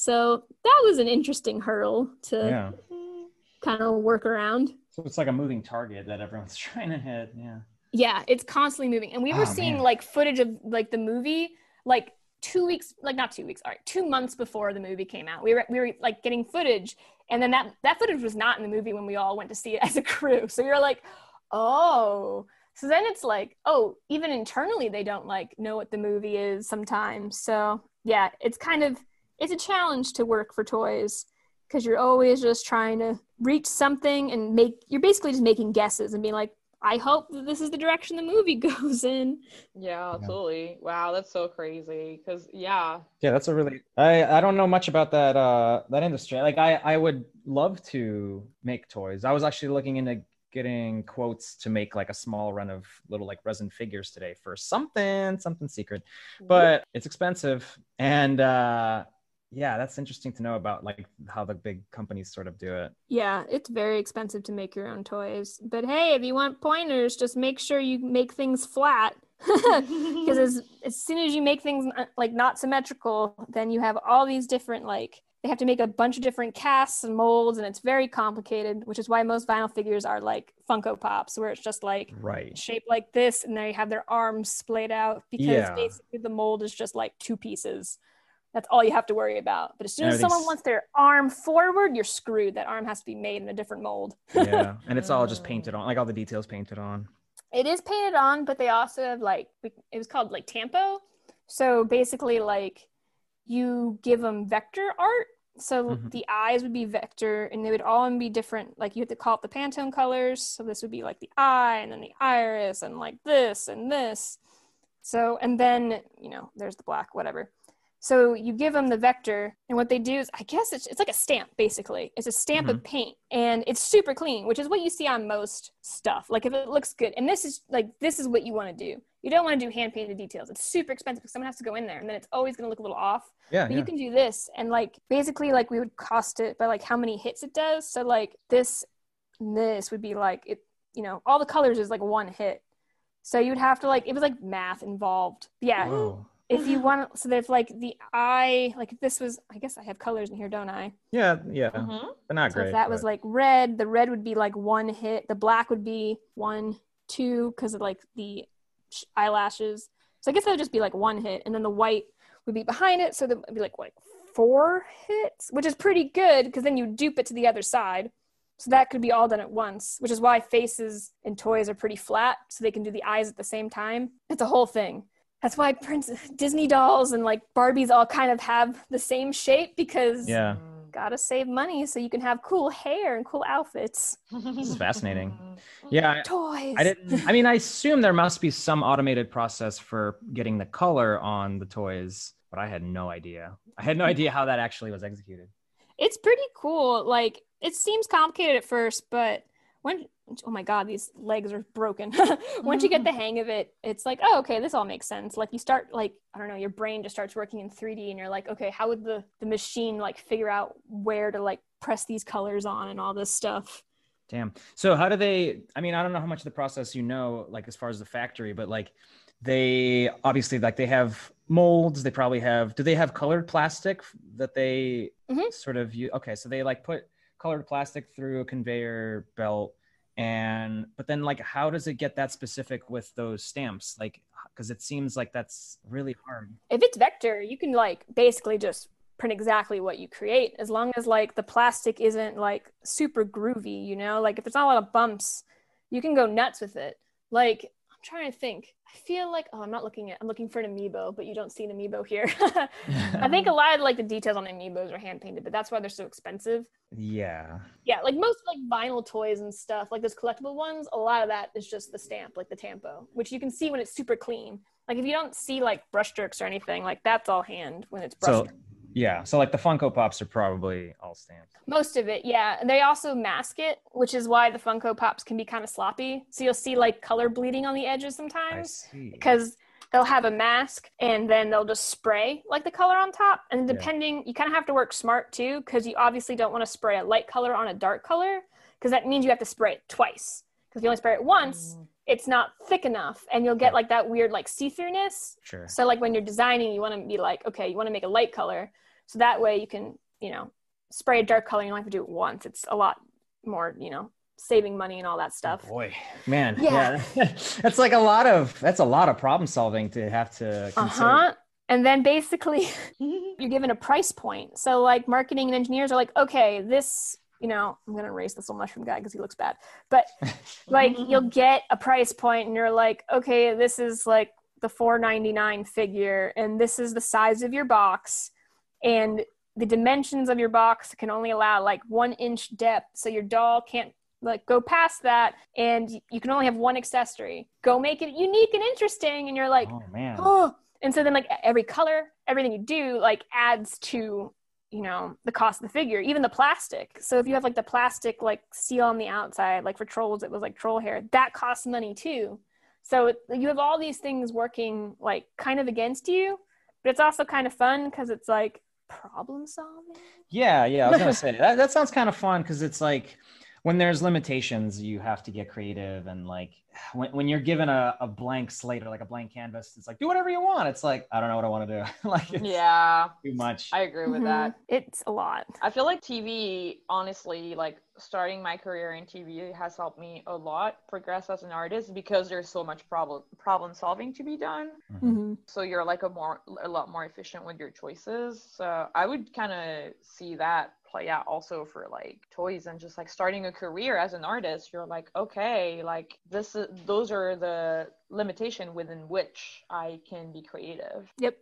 So that was an interesting hurdle to Yeah. kind of work around. So it's like a moving target that everyone's trying to hit. Yeah. Yeah, it's constantly moving. And we were Oh, seeing man. like footage of like the movie like two weeks like not two weeks, all right, two months before the movie came out. We were we were like getting footage and then that that footage was not in the movie when we all went to see it as a crew. So you're like, oh. So then it's like, oh, even internally they don't like know what the movie is sometimes. So yeah, it's kind of it's a challenge to work for toys because you're always just trying to reach something and make you're basically just making guesses and being like i hope that this is the direction the movie goes in Yeah, absolutely. Wow, that's so crazy. Cause yeah, Yeah, that's a really I I don't know much about that uh that industry. Like I I would love to make toys. I was actually looking into getting quotes to make like a small run of little like resin figures today for something something secret. But it's expensive and uh yeah, that's interesting to know about like how the big companies sort of do it. yeah it's very expensive to make your own toys but hey if you want pointers just make sure you make things flat because as, as soon as you make things uh, like not symmetrical then you have all these different like they have to make a bunch of different casts and molds and it's very complicated which is why most vinyl figures are like funko pops where it's just like Right. shaped like this and they have their arms splayed out because Yeah. basically the mold is just like two pieces that's all you have to worry about. But as soon as someone wants their arm forward you're screwed. That arm has to be made in a different mold. Yeah. And it's all just painted on, like all the details painted on. it is painted on but they also have like it was called like tampo. So basically like you give them vector art. So Mhm. the eyes would be vector and they would all be different like you have to call it the pantone colors. So this would be like the eye and then the iris and like this and this. So and then you know there's the black whatever So you give them the vector, and what they do is, I guess it's, it's like a stamp, basically. It's a stamp mm-hmm. of paint, and it's super clean, which is what you see on most stuff. Like if it looks good, and this is like this is what you want to do. You don't want to do hand painted details. It's super expensive because someone has to go in there, and then it's always going to look a little off. Yeah, but yeah. you can do this, and like basically, like we would cost it by like how many hits it does. So like this, this would be like it. You know, all the colors is like one hit. So you'd have to like it was like math involved. Yeah. Whoa if you want so there's like the eye like if this was i guess i have colors in here don't i? Yeah yeah mm-hmm. they're not so great if that but... was like red the red would be like one hit the black would be one two because of like the eyelashes. So i guess that would just be like one hit and then the white would be behind it so that would be like like four hits which is pretty good because then you dupe it to the other side. So that could be all done at once, which is why faces and toys are pretty flat, so they can do the eyes at the same time. It's a whole thing that's why Prince Disney dolls and like Barbies all kind of have the same shape because yeah gotta save money so you can have cool hair and cool outfits. This is fascinating. Yeah. Toys. I didn't I mean I assume there must be some automated process for getting the color on the toys, but I had no idea. I had no idea how that actually was executed. It's pretty cool. Like it seems complicated at first, but when oh my god these legs are broken. Once you get the hang of it it's like oh okay this all makes sense. Like you start like i don't know your brain just starts working in 3d and you're like okay how would the the machine like figure out where to like press these colors on and all this stuff? Damn. So how do they i mean i don't know how much of the process you know like as far as the factory but like they obviously like they have molds they probably have do they have colored plastic that they mm-hmm. sort of use okay so they like put colored plastic through a conveyor belt and but then like how does it get that specific with those stamps? Like because it seems like that's really hard if it's vector you can like basically just print exactly what you create as long as like the plastic isn't like super groovy you know? Like if there's not a lot of bumps you can go nuts with it. Like I'm trying to think. I feel like oh, I'm not looking at. I'm looking for an amiibo, but you don't see an amiibo here. I think a lot of like the details on amiibos are hand painted, but that's why they're so expensive. Yeah. Yeah, like most like vinyl toys and stuff, like those collectible ones. A lot of that is just the stamp, like the tampo, which you can see when it's super clean. Like if you don't see like brush brushstrokes or anything, like that's all hand when it's brushed. So- yeah. So like the Funko Pops are probably all stamped. Most of it, yeah. And they also mask it, which is why the Funko Pops can be kind of sloppy. So you'll see like color bleeding on the edges sometimes because they'll have a mask and then they'll just spray like the color on top. And depending, yeah. you kind of have to work smart too because you obviously don't want to spray a light color on a dark color because that means you have to spray it twice. Because if you only spray it once, mm. It's not thick enough and you'll get like that weird like see-throughness. Sure. So like when you're designing, you want to be like, okay, you want to make a light color. So that way you can, you know, spray a dark color. You don't have to do it once. It's a lot more, you know, saving money and all that stuff. Boy, man, yeah, yeah. that's like a lot of that's a lot of problem solving to have to consider. Uh-huh. And then basically you're given a price point. So like marketing and engineers are like, okay, this, you know, I'm gonna erase this little mushroom guy because he looks bad. But like you'll get a price point and you're like, okay, this is like the 499 figure and this is the size of your box and the dimensions of your box can only allow like one inch depth. So your doll can't like go past that and you can only have one accessory. Go make it unique and interesting. And you're like oh man. Oh and so then like every color everything you do like adds to you know the cost of the figure even the plastic so if you have like the plastic like seal on the outside like for trolls it was like troll hair that costs money too so you have all these things working like kind of against you but it's also kind of fun because it's like problem solving. Yeah, yeah. I was gonna say that, that sounds kind of fun because it's like when there's limitations, you have to get creative and like when, when you're given a, a blank slate or like a blank canvas, it's like do whatever you want. It's like I don't know what I want to do. like yeah, too much. I agree with mm-hmm. that. It's a lot. I feel like TV, honestly, like starting my career in TV has helped me a lot progress as an artist because there's so much problem problem solving to be done. Mm-hmm. mm-hmm. So you're like a more a lot more efficient with your choices. So I would kind of see that play out also for like toys and just like starting a career as an artist you're like okay like this is those are the limitation within which i can be creative. Yep.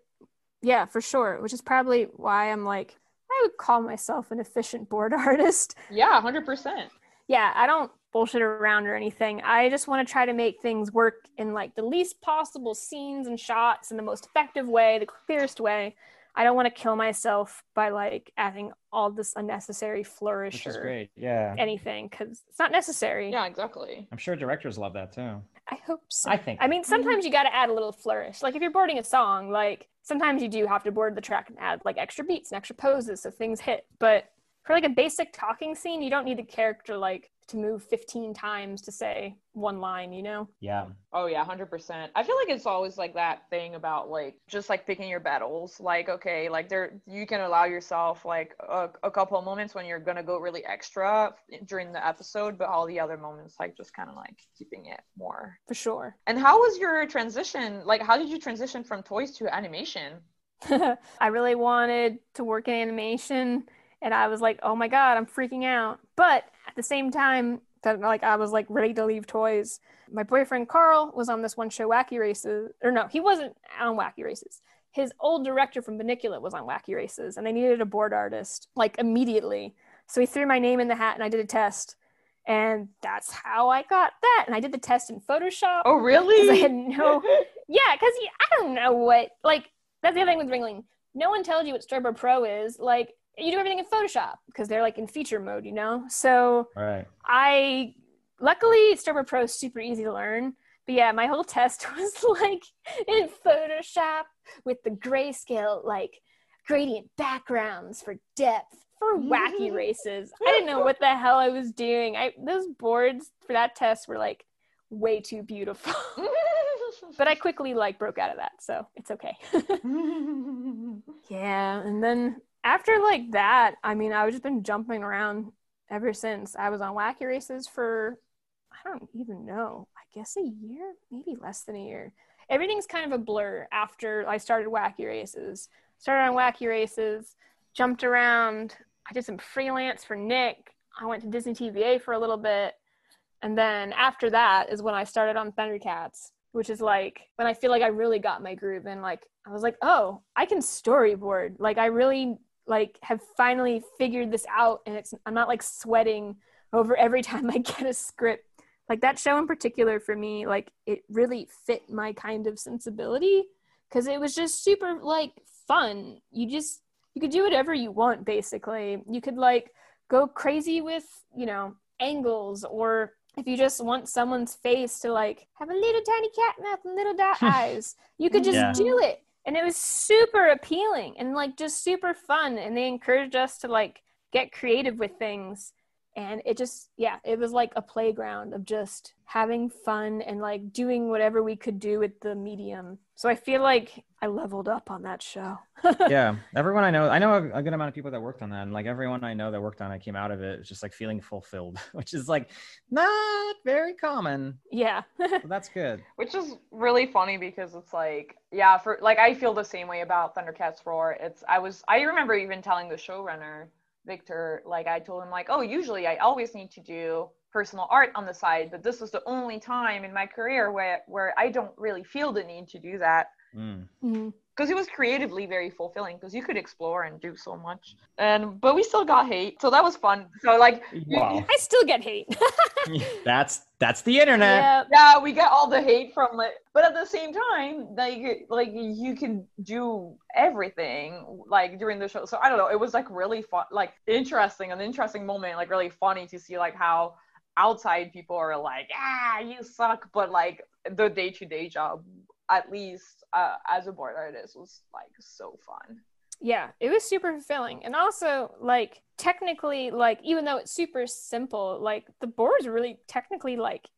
Yeah for sure which is probably why i'm like i would call myself an efficient board artist. Yeah 100% yeah i don't bullshit around or anything. I just want to try to make things work in like the least possible scenes and shots in the most effective way the clearest way I don't want to kill myself by like adding all this unnecessary flourish Which is or great. Yeah. anything because it's not necessary. Yeah, exactly. I'm sure directors love that too. I hope so. I think. I mean, sometimes you got to add a little flourish. Like if you're boarding a song, like sometimes you do have to board the track and add like extra beats and extra poses so things hit. But for like a basic talking scene, you don't need the character like to move 15 times to say one line, you know? Yeah. Oh yeah, hundred percent. I feel like it's always like that thing about like just like picking your battles. Like okay, like there you can allow yourself like a, a couple of moments when you're gonna go really extra during the episode, but all the other moments like just kind of like keeping it more. For sure. And how was your transition? Like, how did you transition from toys to animation? I really wanted to work in animation and I was like, "Oh my god, I'm freaking out." But at the same time that like I was like ready to leave toys, my boyfriend Carl was on this one show Wacky Races or no, he wasn't on Wacky Races. His old director from Bunnicula was on Wacky Races and they needed a board artist like immediately. So he threw my name in the hat and I did a test. And that's how I got that. And I did the test in Photoshop. Oh, really? I had no, yeah, because I don't know what, like, that's the other thing with Ringling. No one tells you what Storyboard Pro is. Like, you do everything in Photoshop because they're like in feature mode, you know? So All right. I, luckily, Storyboard Pro is super easy to learn. But yeah, my whole test was like in Photoshop with the grayscale, like gradient backgrounds for depth for wacky mm. races. I didn't know what the hell I was doing. I those boards for that test were like way too beautiful. but I quickly like broke out of that, so it's okay. yeah, and then after like that, I mean, I've just been jumping around ever since. I was on wacky races for I don't even know. I guess a year, maybe less than a year. Everything's kind of a blur after I started wacky races. Started on wacky races, jumped around. I did some freelance for Nick. I went to Disney TVA for a little bit. And then after that is when I started on Thundercats, which is like when I feel like I really got my groove and like I was like, "Oh, I can storyboard." Like I really like have finally figured this out and it's I'm not like sweating over every time I get a script. Like that show in particular for me, like it really fit my kind of sensibility because it was just super like fun. You just you could do whatever you want basically. You could like go crazy with, you know, angles or if you just want someone's face to like have a little tiny cat mouth and little dot eyes, you could just Yeah. do it. And it was super appealing and like just super fun. And they encouraged us to like get creative with things. And it just, yeah, it was like a playground of just having fun and like doing whatever we could do with the medium. So I feel like I leveled up on that show. yeah everyone i know i know a, a good amount of people that worked on that and like everyone i know that worked on it came out of it just like feeling fulfilled which is like not very common Yeah. but that's good Which is really funny because it's like, yeah, for like I feel the same way about Thundercats Roar. It's I was I remember even telling the showrunner Victor, like I told him like, oh, usually I always need to do personal art on the side, but this was the only time in my career where where I don't really feel the need to do that Mm. Mhm. because it was creatively very fulfilling because you could explore and do so much and but we still got hate so that was fun so like wow I still get hate. that's that's the internet yeah. yeah we get all the hate from it but at the same time like like you can do everything like during the show so i don't know it was like really fun like interesting an interesting moment like really funny to see like how outside people are like ah you suck but like the day-to-day job at least uh, as a board artist was like so fun. Yeah it was super fulfilling. And also like technically like even though it's super simple like the boards are really technically like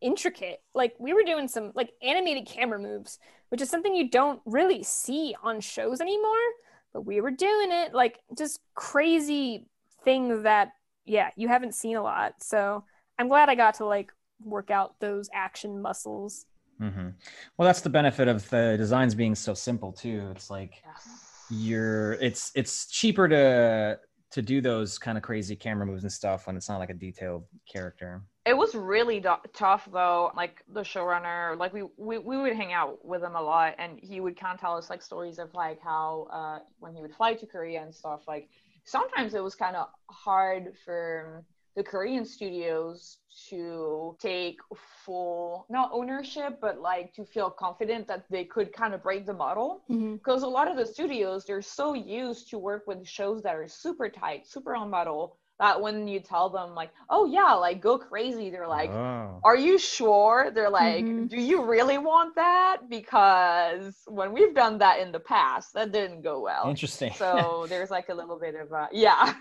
intricate. Like we were doing some like animated camera moves which is something you don't really see on shows anymore but we were doing it. Like just crazy things that yeah you haven't seen a lot. So i'm glad i got to like work out those action muscles hmm well that's the benefit of the designs being so simple too it's like yes you're it's it's cheaper to to do those kind of crazy camera moves and stuff when it's not like a detailed character It was really do- tough though. Like the showrunner, like we, we we would hang out with him a lot, and he would kind of tell us like stories of like how uh, when he would fly to Korea and stuff. Like sometimes it was kind of hard for the Korean studios to take full not ownership but like to feel confident that they could kind of break the model because Mhm. a lot of the studios they're so used to work with shows that are super tight super on model that when you tell them like oh yeah like go crazy they're like oh. are you sure they're like Mhm. do you really want that because when we've done that in the past that didn't go well interesting. so there's like a little bit of a yeah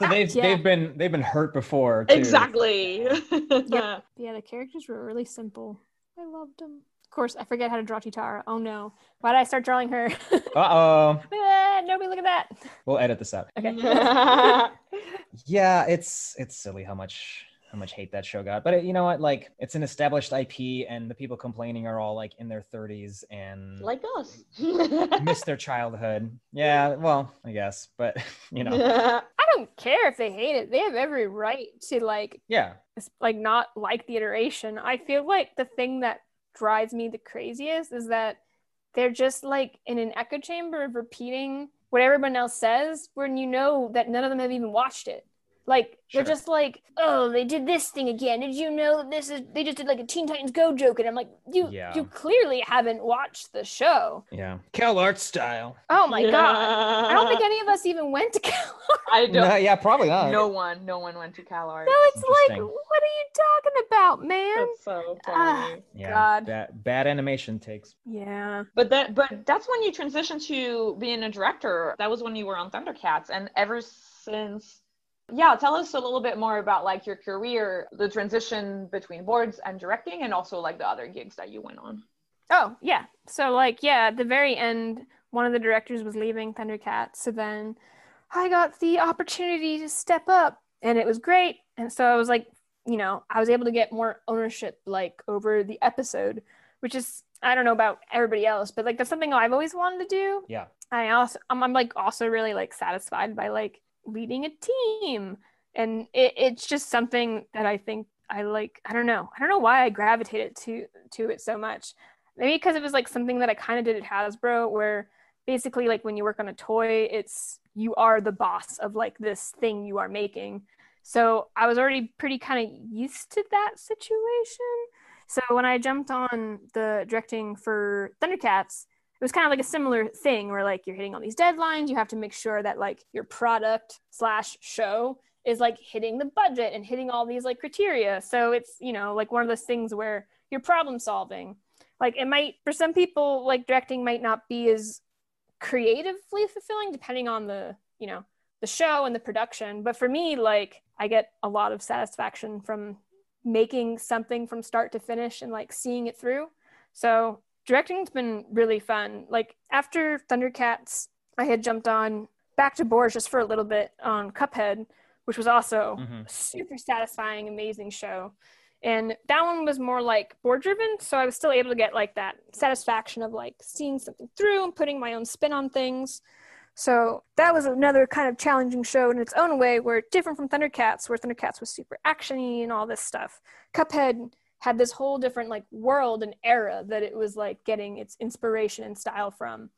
So they've Yeah. they've been they've been hurt before. Too. exactly yeah Yeah, the characters were really simple. I loved them. Of course, I forget how to draw Cheetara. Oh no. Why did I start drawing her? Uh oh. Nobody look at that. We'll edit this out. Okay. Yeah, it's it's silly how much how much hate that show got. But it, you know what? Like, it's an established IP, and the people complaining are all like in their 30s and like us miss their childhood. Yeah, well, I guess, but you know, I don't care if they hate it. They have every right to like yeah, s- like not like the iteration. I feel like the thing that drives me the craziest is that they're just like in an echo chamber of repeating what everyone else says when you know that none of them have even watched it. Like they're just like, oh, they did this thing again. Did you know this is they just did like a Teen Titans Go joke? And I'm like, you Yeah. you clearly haven't watched the show. yeah. Cal art style. Oh my god. I don't think any of us even went to Cal. Arts. I don't No, yeah, probably not. no one no one went to CalArts no, it's like, what are you talking about, man? that's so Ah. funny Yeah, God. Bad, bad animation takes. Yeah. But that, but that's when you transitioned to being a director. That was when you were on Thundercats, and ever since, yeah. Tell us a little bit more about like your career, the transition between boards and directing, and also like the other gigs that you went on. Oh, yeah. So like, yeah, at the very end, one of the directors was leaving Thundercats. So then I got the opportunity to step up and it was great. And so I was like, you know, I was able to get more ownership like over the episode, which is I don't know about everybody else, but like that's something I've always wanted to do. Yeah. I also I'm, I'm like also really like satisfied by like leading a team. And it, it's just something that I think I like I don't know. I don't know why I gravitated to to it so much maybe because it was like something that I kind of did at Hasbro, where basically like when you work on a toy, it's you are the boss of like this thing you are making. So I was already pretty kind of used to that situation. So when I jumped on the directing for Thundercats, was kind of like a similar thing where like you're hitting all these deadlines. You have to make sure that like your product slash show is like hitting the budget and hitting all these like criteria. So it's, you know, like one of those things where you're problem solving like it might for some people like directing might not be as creatively fulfilling depending on the you know the show and the production but for me like i get a lot of satisfaction from making something from start to finish and like seeing it through so directing's been really fun. Like after thundercats i had jumped on back to boards just for a little bit on cuphead which was also Mhm. a super satisfying amazing show. And that one was more like board driven so i was still able to get like that satisfaction of like seeing something through and putting my own spin on things. So that was another kind of challenging show in its own way where different from thundercats where thundercats was super actiony and all this stuff. Cuphead had this whole different like world and era that it was like getting its inspiration and style from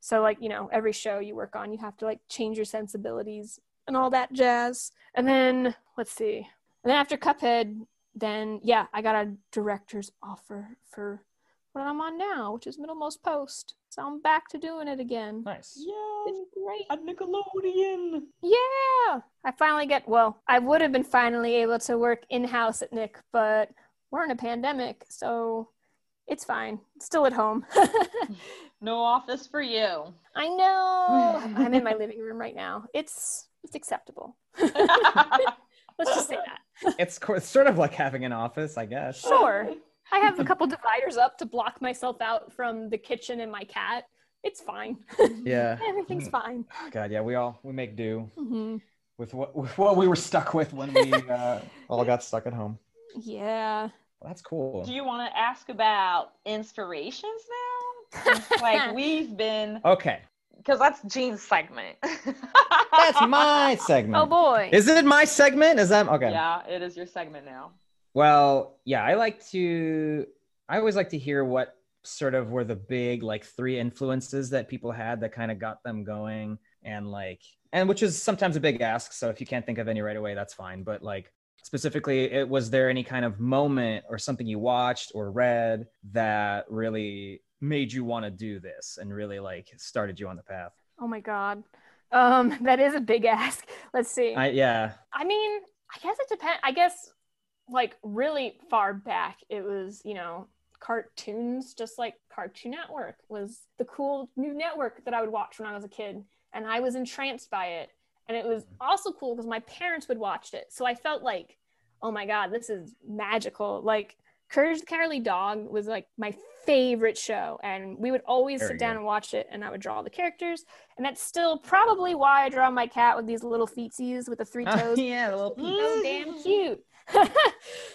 so like you know every show you work on you have to like change your sensibilities and all that jazz and then let's see and then after cuphead then yeah, I got a director's offer for what I'm on now, which is Middlemost Post. So I'm back to doing it again. Nice. Yeah, It's great. at Nickelodeon. Yeah. I finally get well, I would have been finally able to work in house at Nick, but we're in a pandemic, so it's fine. Still at home. No office for you. I know. I'm in my living room right now. It's it's acceptable. Let's just say that. It's, it's sort of like having an office, I guess. Sure. I have a couple dividers up to block myself out from the kitchen and my cat. It's fine. Yeah. Everything's fine. God, yeah, we all we make do hmm with what with what we were stuck with when we uh, all got stuck at home. Yeah. Well, that's cool. Do you want to ask about inspirations now? like we've been, Okay, because that's Gene's segment. that's my segment. Oh boy. Is it my segment? Is that okay? Yeah, it is your segment now. Well, yeah, I like to. I always like to hear what sort of were the big like three influences that people had that kind of got them going, and like, and which is sometimes a big ask. So if you can't think of any right away, that's fine. But like, specifically, it, was there any kind of moment or something you watched or read that really made you want to do this and really like started you on the path? Oh my god. Um, that is a big ask. Let's see. I, yeah. I mean, I guess it depends. I guess like really far back, it was, you know, cartoons, just like Cartoon Network was the cool new network that I would watch when I was a kid. And I was entranced by it. And it was also cool because my parents would watch it. So I felt like, oh my God, this is magical. Like Courage the Cowardly Dog was like my favorite show. And we would always Very sit down good. and watch it and I would draw the characters. And that's still probably why I draw my cat with these little feetsies with the three toes. yeah, little so damn cute.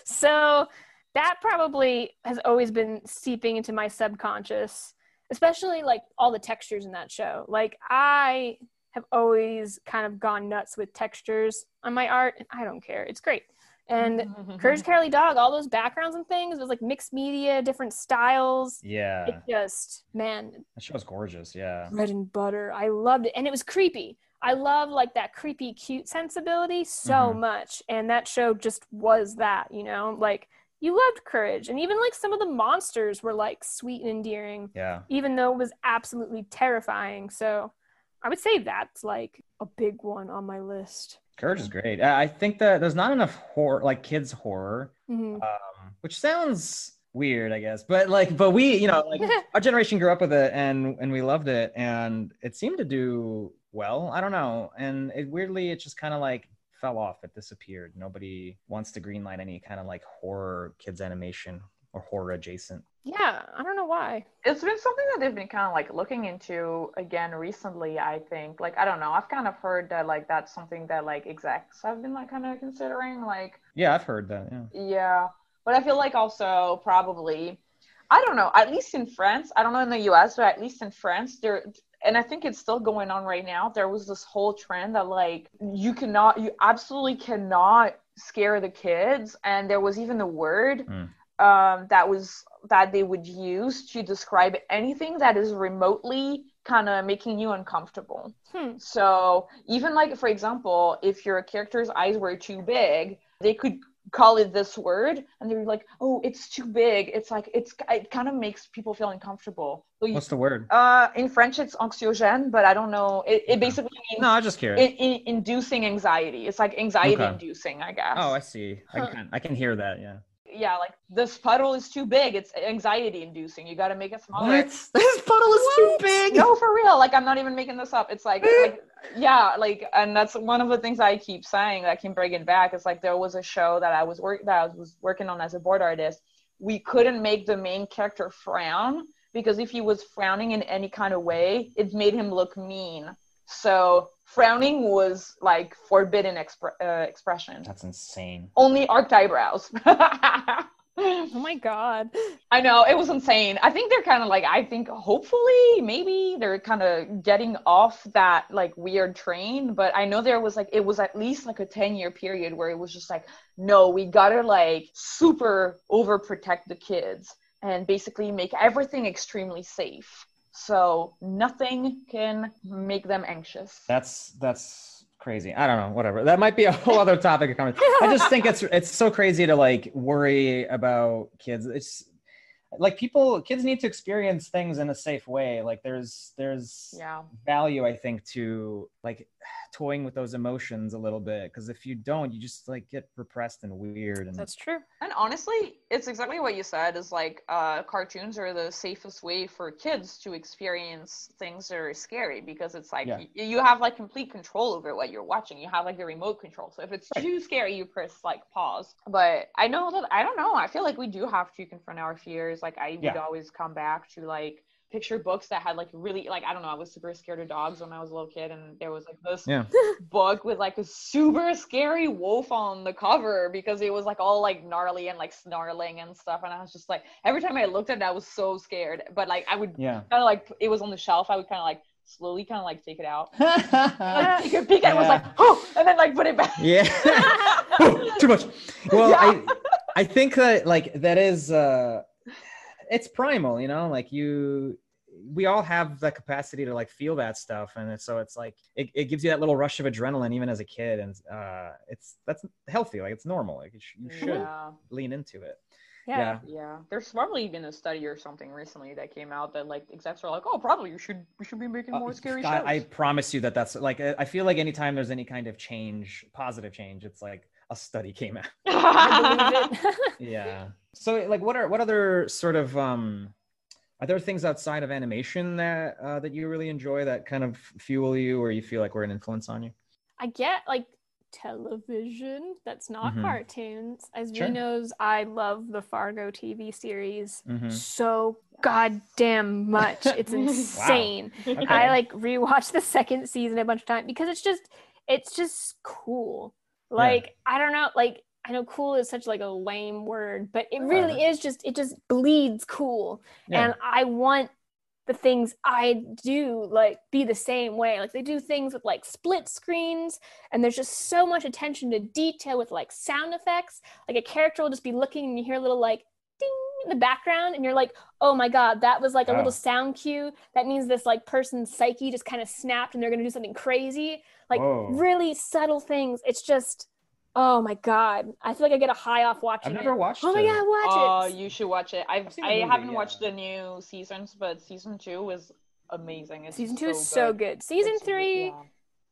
so that probably has always been seeping into my subconscious, especially like all the textures in that show. Like I have always kind of gone nuts with textures on my art. I don't care. It's great. And Courage Cowardly Dog, all those backgrounds and things, it was like mixed media, different styles. Yeah. It just, man. That show's gorgeous. Yeah. Bread and butter. I loved it. And it was creepy. I love like that creepy, cute sensibility so mm-hmm. much. And that show just was that, you know, like you loved courage and even like some of the monsters were like sweet and endearing yeah even though it was absolutely terrifying so i would say that's like a big one on my list courage is great i think that there's not enough horror like kids horror mm-hmm. um, which sounds weird i guess but like but we you know like our generation grew up with it and and we loved it and it seemed to do well i don't know and it weirdly it just kind of like fell off. It disappeared. Nobody wants to greenlight any kind of like horror kids animation or horror adjacent. Yeah, I don't know why. It's been something that they've been kind of like looking into again recently. I think, like, I don't know. I've kind of heard that like that's something that like execs have been like kind of considering. Like, yeah, I've heard that. Yeah. Yeah, but I feel like also probably I don't know. At least in France, I don't know in the U.S., but at least in France, there and I think it's still going on right now. There was this whole trend that like you cannot, you absolutely cannot scare the kids, and there was even the word mm. um, that was that they would use to describe anything that is remotely kind of making you uncomfortable. Hmm. So even like for example, if your character's eyes were too big, they could call it this word and they're like oh it's too big. It's like it's it kind of makes people feel uncomfortable. So you, what's the word? Uh in french it's anxiogène but i don't know. It, it basically means no i just curious it, it, inducing anxiety. It's like anxiety okay. inducing i guess. Oh i see. I can i can hear that yeah yeah, like this puddle is too big. It's anxiety inducing. You got to make it smaller. What? This puddle is what? too big. No, for real. Like I'm not even making this up. It's like, like yeah, like, and that's one of the things I keep saying. that I keep bringing back. It's like there was a show that I was work that I was working on as a board artist. We couldn't make the main character frown because if he was frowning in any kind of way, it made him look mean. So frowning was like forbidden expre- uh, expression. That's insane. Only arched eyebrows. oh my god. I know it was insane. I think they're kind of like I think hopefully maybe they're kind of getting off that like weird train, but I know there was like it was at least like a 10 year period where it was just like no, we got to like super overprotect the kids and basically make everything extremely safe so nothing can make them anxious. That's that's crazy. I don't know whatever. That might be a whole other topic of conversation. I just think it's it's so crazy to like worry about kids. It's like people kids need to experience things in a safe way. Like there's there's yeah. value i think to like toying with those emotions a little bit because if you don't you just like get repressed and weird and that's true and honestly it's exactly what you said is like uh, cartoons are the safest way for kids to experience things that are scary because it's like yeah. y- you have like complete control over what you're watching you have like the remote control so if it's right. too scary you press like pause but i know that i don't know i feel like we do have to confront our fears like i yeah. would always come back to like picture books that had like really like I don't know I was super scared of dogs when I was a little kid and there was like this yeah. book with like a super scary wolf on the cover because it was like all like gnarly and like snarling and stuff and I was just like every time I looked at it I was so scared but like I would yeah kind of like it was on the shelf I would kind of like slowly kind of like take it out like, take a peek and yeah. was like oh and then like put it back yeah too much well yeah. I I think that like that is uh it's primal you know like you we all have the capacity to like feel that stuff. And so it's like it, it gives you that little rush of adrenaline even as a kid. And uh it's that's healthy. Like it's normal. Like you, sh- you should Yeah. lean into it. Yeah. yeah. Yeah, there's probably even a study or something recently that came out that like execs are like, oh, probably you should we should be making Uh, more scary God, shows. I promise you that that's like I I feel like anytime there's any kind of change, positive change, it's like a study came out. I believe it. yeah. So like, what are what other sort of um, are there things outside of animation that uh, that you really enjoy that kind of fuel you, or you feel like were an influence on you? I get like television that's not Mhm. cartoons. As Sure. Vee knows, I love the Fargo TV series Mhm. so goddamn much. It's insane. Okay. I like rewatched the second season a bunch of times because it's just it's just cool. Like I don't know, like I know cool is such like a lame word, but it uh-huh. really is just it just bleeds cool. Yeah. And I want the things I do like be the same way. Like they do things with like split screens and there's just so much attention to detail with like sound effects. Like a character will just be looking and you hear a little like ding in the background and you're like, "Oh my god, that was like a Wow. little sound cue. That means this like person's psyche just kind of snapped and they're going to do something crazy." Like Whoa. really subtle things. It's just oh my god. I feel like I get a high off watching I've never it. watched. Oh my it. god, watch it Oh, it. you should watch it. I've, I've seen the I movie, haven't yeah. watched the new seasons, but season two was amazing. It's Season 2 so is so good. Season It's- 3 yeah.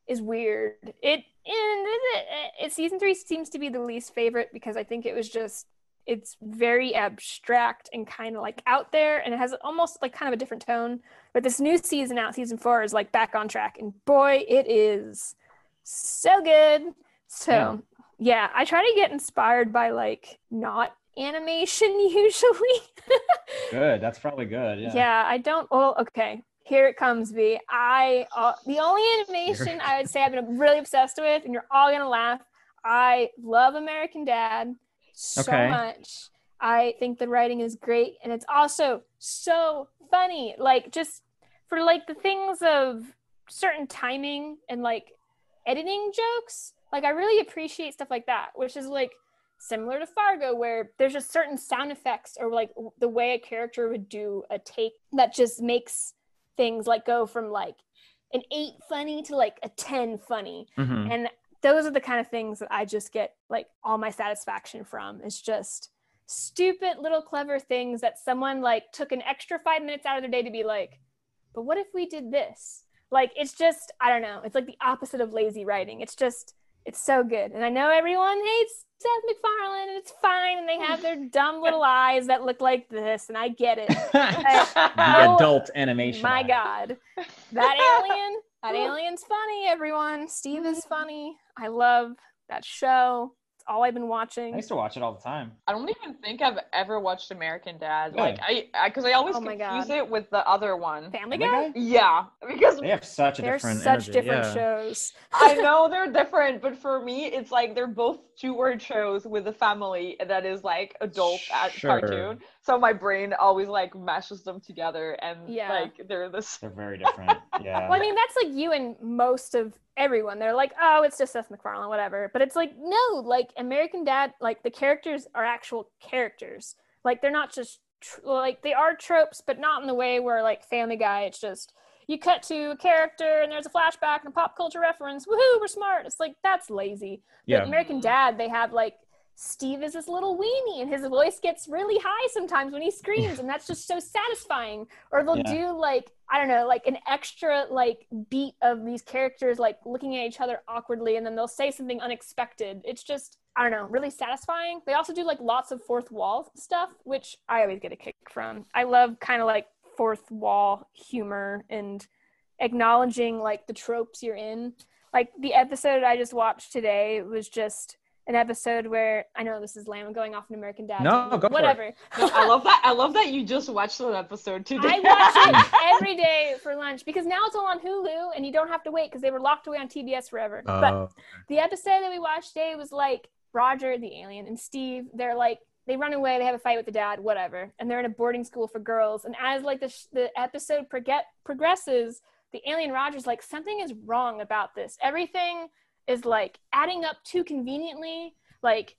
is weird. It and it, it, season three seems to be the least favorite because I think it was just it's very abstract and kind of like out there, and it has almost like kind of a different tone. But this new season out, season four, is like back on track, and boy, it is so good. So yeah, I try to get inspired by like not animation usually. Good. That's probably good. Yeah. Yeah, I don't. Well, okay. Here it comes, Vee. I uh, the only animation I would say I've been really obsessed with, and you're all gonna laugh. I love American Dad so Okay. much. I think the writing is great, and it's also so funny. Like just for like the things of certain timing and like editing jokes. Like I really appreciate stuff like that, which is like similar to Fargo, where there's just certain sound effects or like the way a character would do a take that just makes things like go from like an eight funny to like a 10 funny. Mhm. And those are the kind of things that I just get like all my satisfaction from. It's just stupid little clever things that someone like took an extra five minutes out of their day to be like, but what if we did this? Like it's just, I don't know. It's like the opposite of lazy writing. It's just, it's so good. And I know everyone hates Seth MacFarlane and it's fine. And they have their dumb little eyes that look like this. And I get it. the Oh, adult animation. My eye. God. That alien, that alien's funny, everyone. Steve is funny. I love that show. It's all I've been watching. I used to watch it all the time. I don't even think I've ever watched American Dad. Really? Like I, because I, always Oh confuse God. it with the other one. Family Family Guy? Guy? Yeah, because They have such a different. They're different. such energy, different yeah. shows. I know they're different, but for me, it's like they're both two-word shows with a family that is like adult at Sure. cartoon. So my brain always like mashes them together, and Yeah. like they're this. They're very different. Yeah. Well, I mean, that's like you and most of everyone. They're like, oh, it's just Seth MacFarlane, whatever. But it's like, no, like American Dad, like the characters are actual characters. Like they're not just tr- like they are tropes, but not in the way where like Family Guy, it's just you cut to a character and there's a flashback and a pop culture reference. Woohoo, we're smart. It's like that's lazy. But. American Dad, they have like Steve is this little weenie and his voice gets really high sometimes when he screams and that's just so satisfying. Or they'll Yeah. do like I don't know, like an extra like beat of these characters like looking at each other awkwardly and then they'll say something unexpected. It's just I don't know, really satisfying. They also do like lots of fourth wall stuff, which I always get a kick from. I love kind of like fourth wall humor and acknowledging like the tropes you're in. Like the episode I just watched today was just an episode where I know this is lame. I'm going off an American Dad. No, tangent, go for it. whatever. No, I love that. I love that you just watched that episode today. I watch it every day for lunch because now it's all on Hulu and you don't have to wait because they were locked away on TBS forever. Oh, but Oh, the episode that we watched today was like Roger the alien and Steve. They're like they run away. They have a fight with the dad, whatever, and they're in a boarding school for girls. And as like the sh- the episode proge- progresses, the alien Roger's like something is wrong about this. Everything is like adding up too conveniently. Like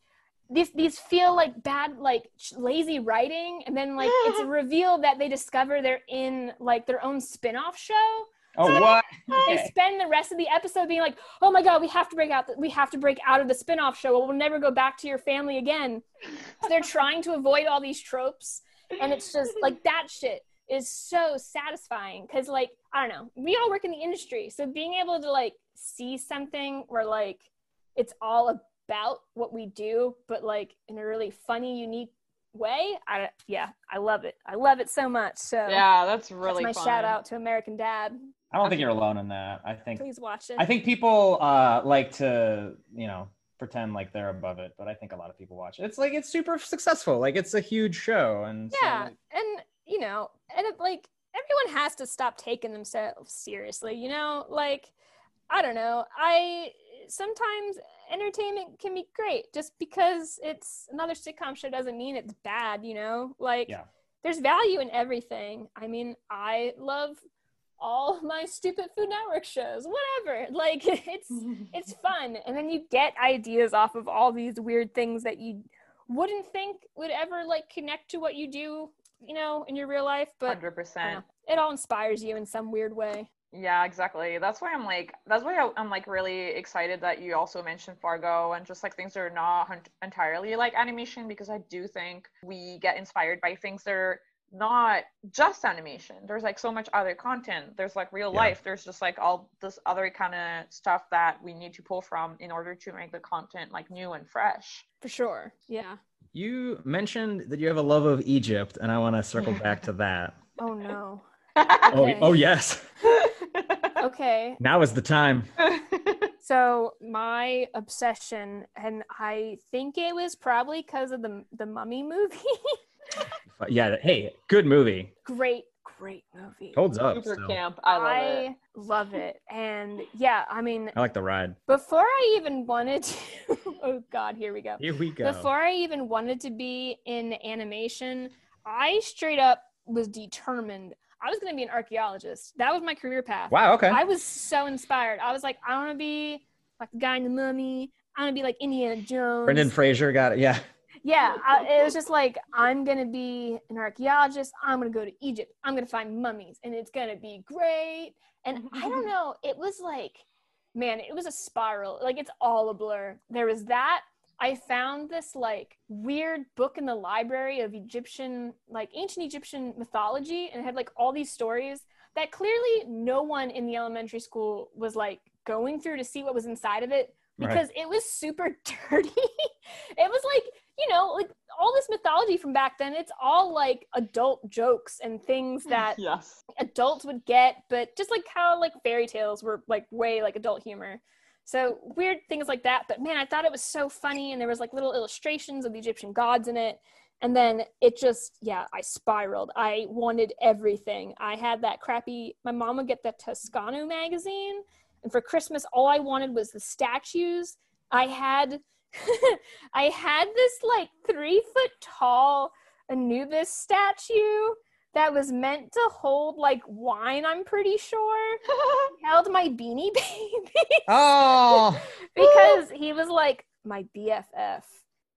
these these feel like bad like lazy writing and then like it's revealed that they discover they're in like their own spin-off show. Oh so what? they spend the rest of the episode being like oh my god we have to break out the, we have to break out of the spin-off show we'll never go back to your family again. So they're trying to avoid all these tropes and it's just like that shit is so satisfying because like i don't know we all work in the industry so being able to like see something where like it's all about what we do, but like in a really funny, unique way. I yeah, I love it. I love it so much. So yeah, that's really that's my fun. shout out to American Dad. I don't think you're alone in that. I think please watch it. I think people uh, like to you know pretend like they're above it, but I think a lot of people watch it. It's like it's super successful. Like it's a huge show, and yeah, so, and you know, and it, like everyone has to stop taking themselves seriously. You know, like I don't know. I sometimes entertainment can be great just because it's another sitcom show doesn't mean it's bad you know? Like yeah. there's value in everything. I mean i love all my stupid food network shows whatever. Like it's it's fun. And then you get ideas off of all these weird things that you wouldn't think would ever like connect to what you do you know in your real life but 100% it all inspires you in some weird way yeah, exactly. That's why I'm like, that's why I'm like really excited that you also mentioned Fargo and just like things are not entirely like animation because I do think we get inspired by things that are not just animation. There's like so much other content. There's like real yeah. life. There's just like all this other kind of stuff that we need to pull from in order to make the content like new and fresh. For sure. Yeah. You mentioned that you have a love of Egypt, and I want to circle back to that. Oh no. oh, oh yes. okay. Now is the time. so my obsession, and I think it was probably because of the the Mummy movie. yeah. Hey, good movie. Great, great movie. Holds up. Super so. camp. I love it. I it. love it. And yeah, I mean, I like the ride. Before I even wanted to, oh God, here we go. Here we go. Before I even wanted to be in animation, I straight up was determined I was going to be an archaeologist. That was my career path. Wow. Okay. I was so inspired. I was like, I want to be like the guy in the mummy. I want to be like Indiana Jones. Brendan Fraser got it. Yeah. Yeah. I, it was just like, I'm going to be an archaeologist. I'm going to go to Egypt. I'm going to find mummies and it's going to be great. And I don't mm-hmm. know. It was like, man, it was a spiral. Like it's all a blur. There was that. I found this like weird book in the library of Egyptian, like ancient Egyptian mythology, and it had like all these stories that clearly no one in the elementary school was like going through to see what was inside of it because right. it was super dirty. it was like, you know, like all this mythology from back then, it's all like adult jokes and things that yes. adults would get, but just like how like fairy tales were like way like adult humor. So weird things like that. But man, I thought it was so funny. And there was like little illustrations of the Egyptian gods in it. And then it just, yeah, I spiraled. I wanted everything. I had that crappy, my mom would get the Toscano magazine. And for Christmas, all I wanted was the statues. I had, I had this like three foot tall Anubis statue that was meant to hold like wine, I'm pretty sure. held my beanie baby. Oh. because he was like my BFF.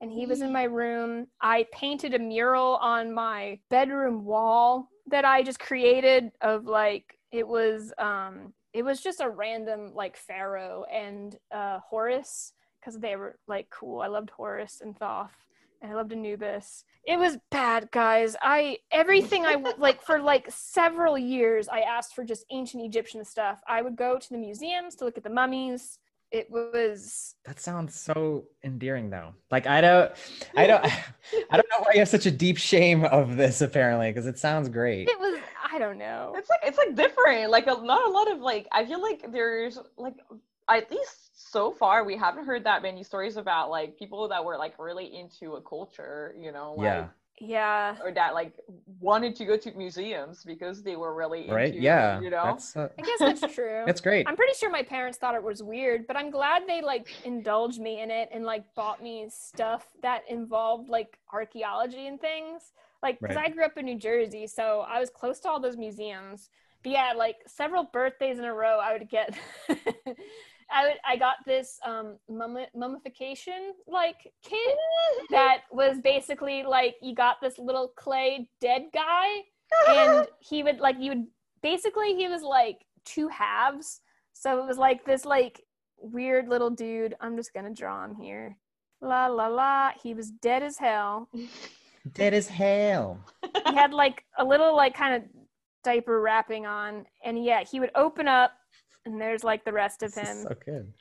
And he was in my room. I painted a mural on my bedroom wall that I just created of like it was um it was just a random like pharaoh and uh Horus because they were like cool. I loved Horus and Thoth and I loved Anubis. It was bad, guys. I everything I like for like several years I asked for just ancient Egyptian stuff. I would go to the museums to look at the mummies. It was That sounds so endearing though. Like I don't I don't I don't know why you have such a deep shame of this apparently because it sounds great. It was I don't know. It's like it's like different. Like a, not a lot of like I feel like there's like at least so far we haven't heard that many stories about like people that were like really into a culture you know like, yeah. Yeah. or that like wanted to go to museums because they were really right into, yeah. you know? Uh, i guess that's true. It's great. I'm pretty sure my parents thought it was weird but i'm glad they like indulged me in it and like bought me stuff that involved like archaeology and things. Like because right. i grew up in new jersey so i was close to all those museums. But yeah like several birthdays in a row i would get I would, I got this um mummi- mummification like kit that was basically like you got this little clay dead guy and he would like you would basically he was like two halves. So it was like this like weird little dude. I'm just gonna draw him here. La la la. He was dead as hell. Dead as hell. he had like a little like kind of diaper wrapping on and yeah he would open up and there's like the rest of him so good.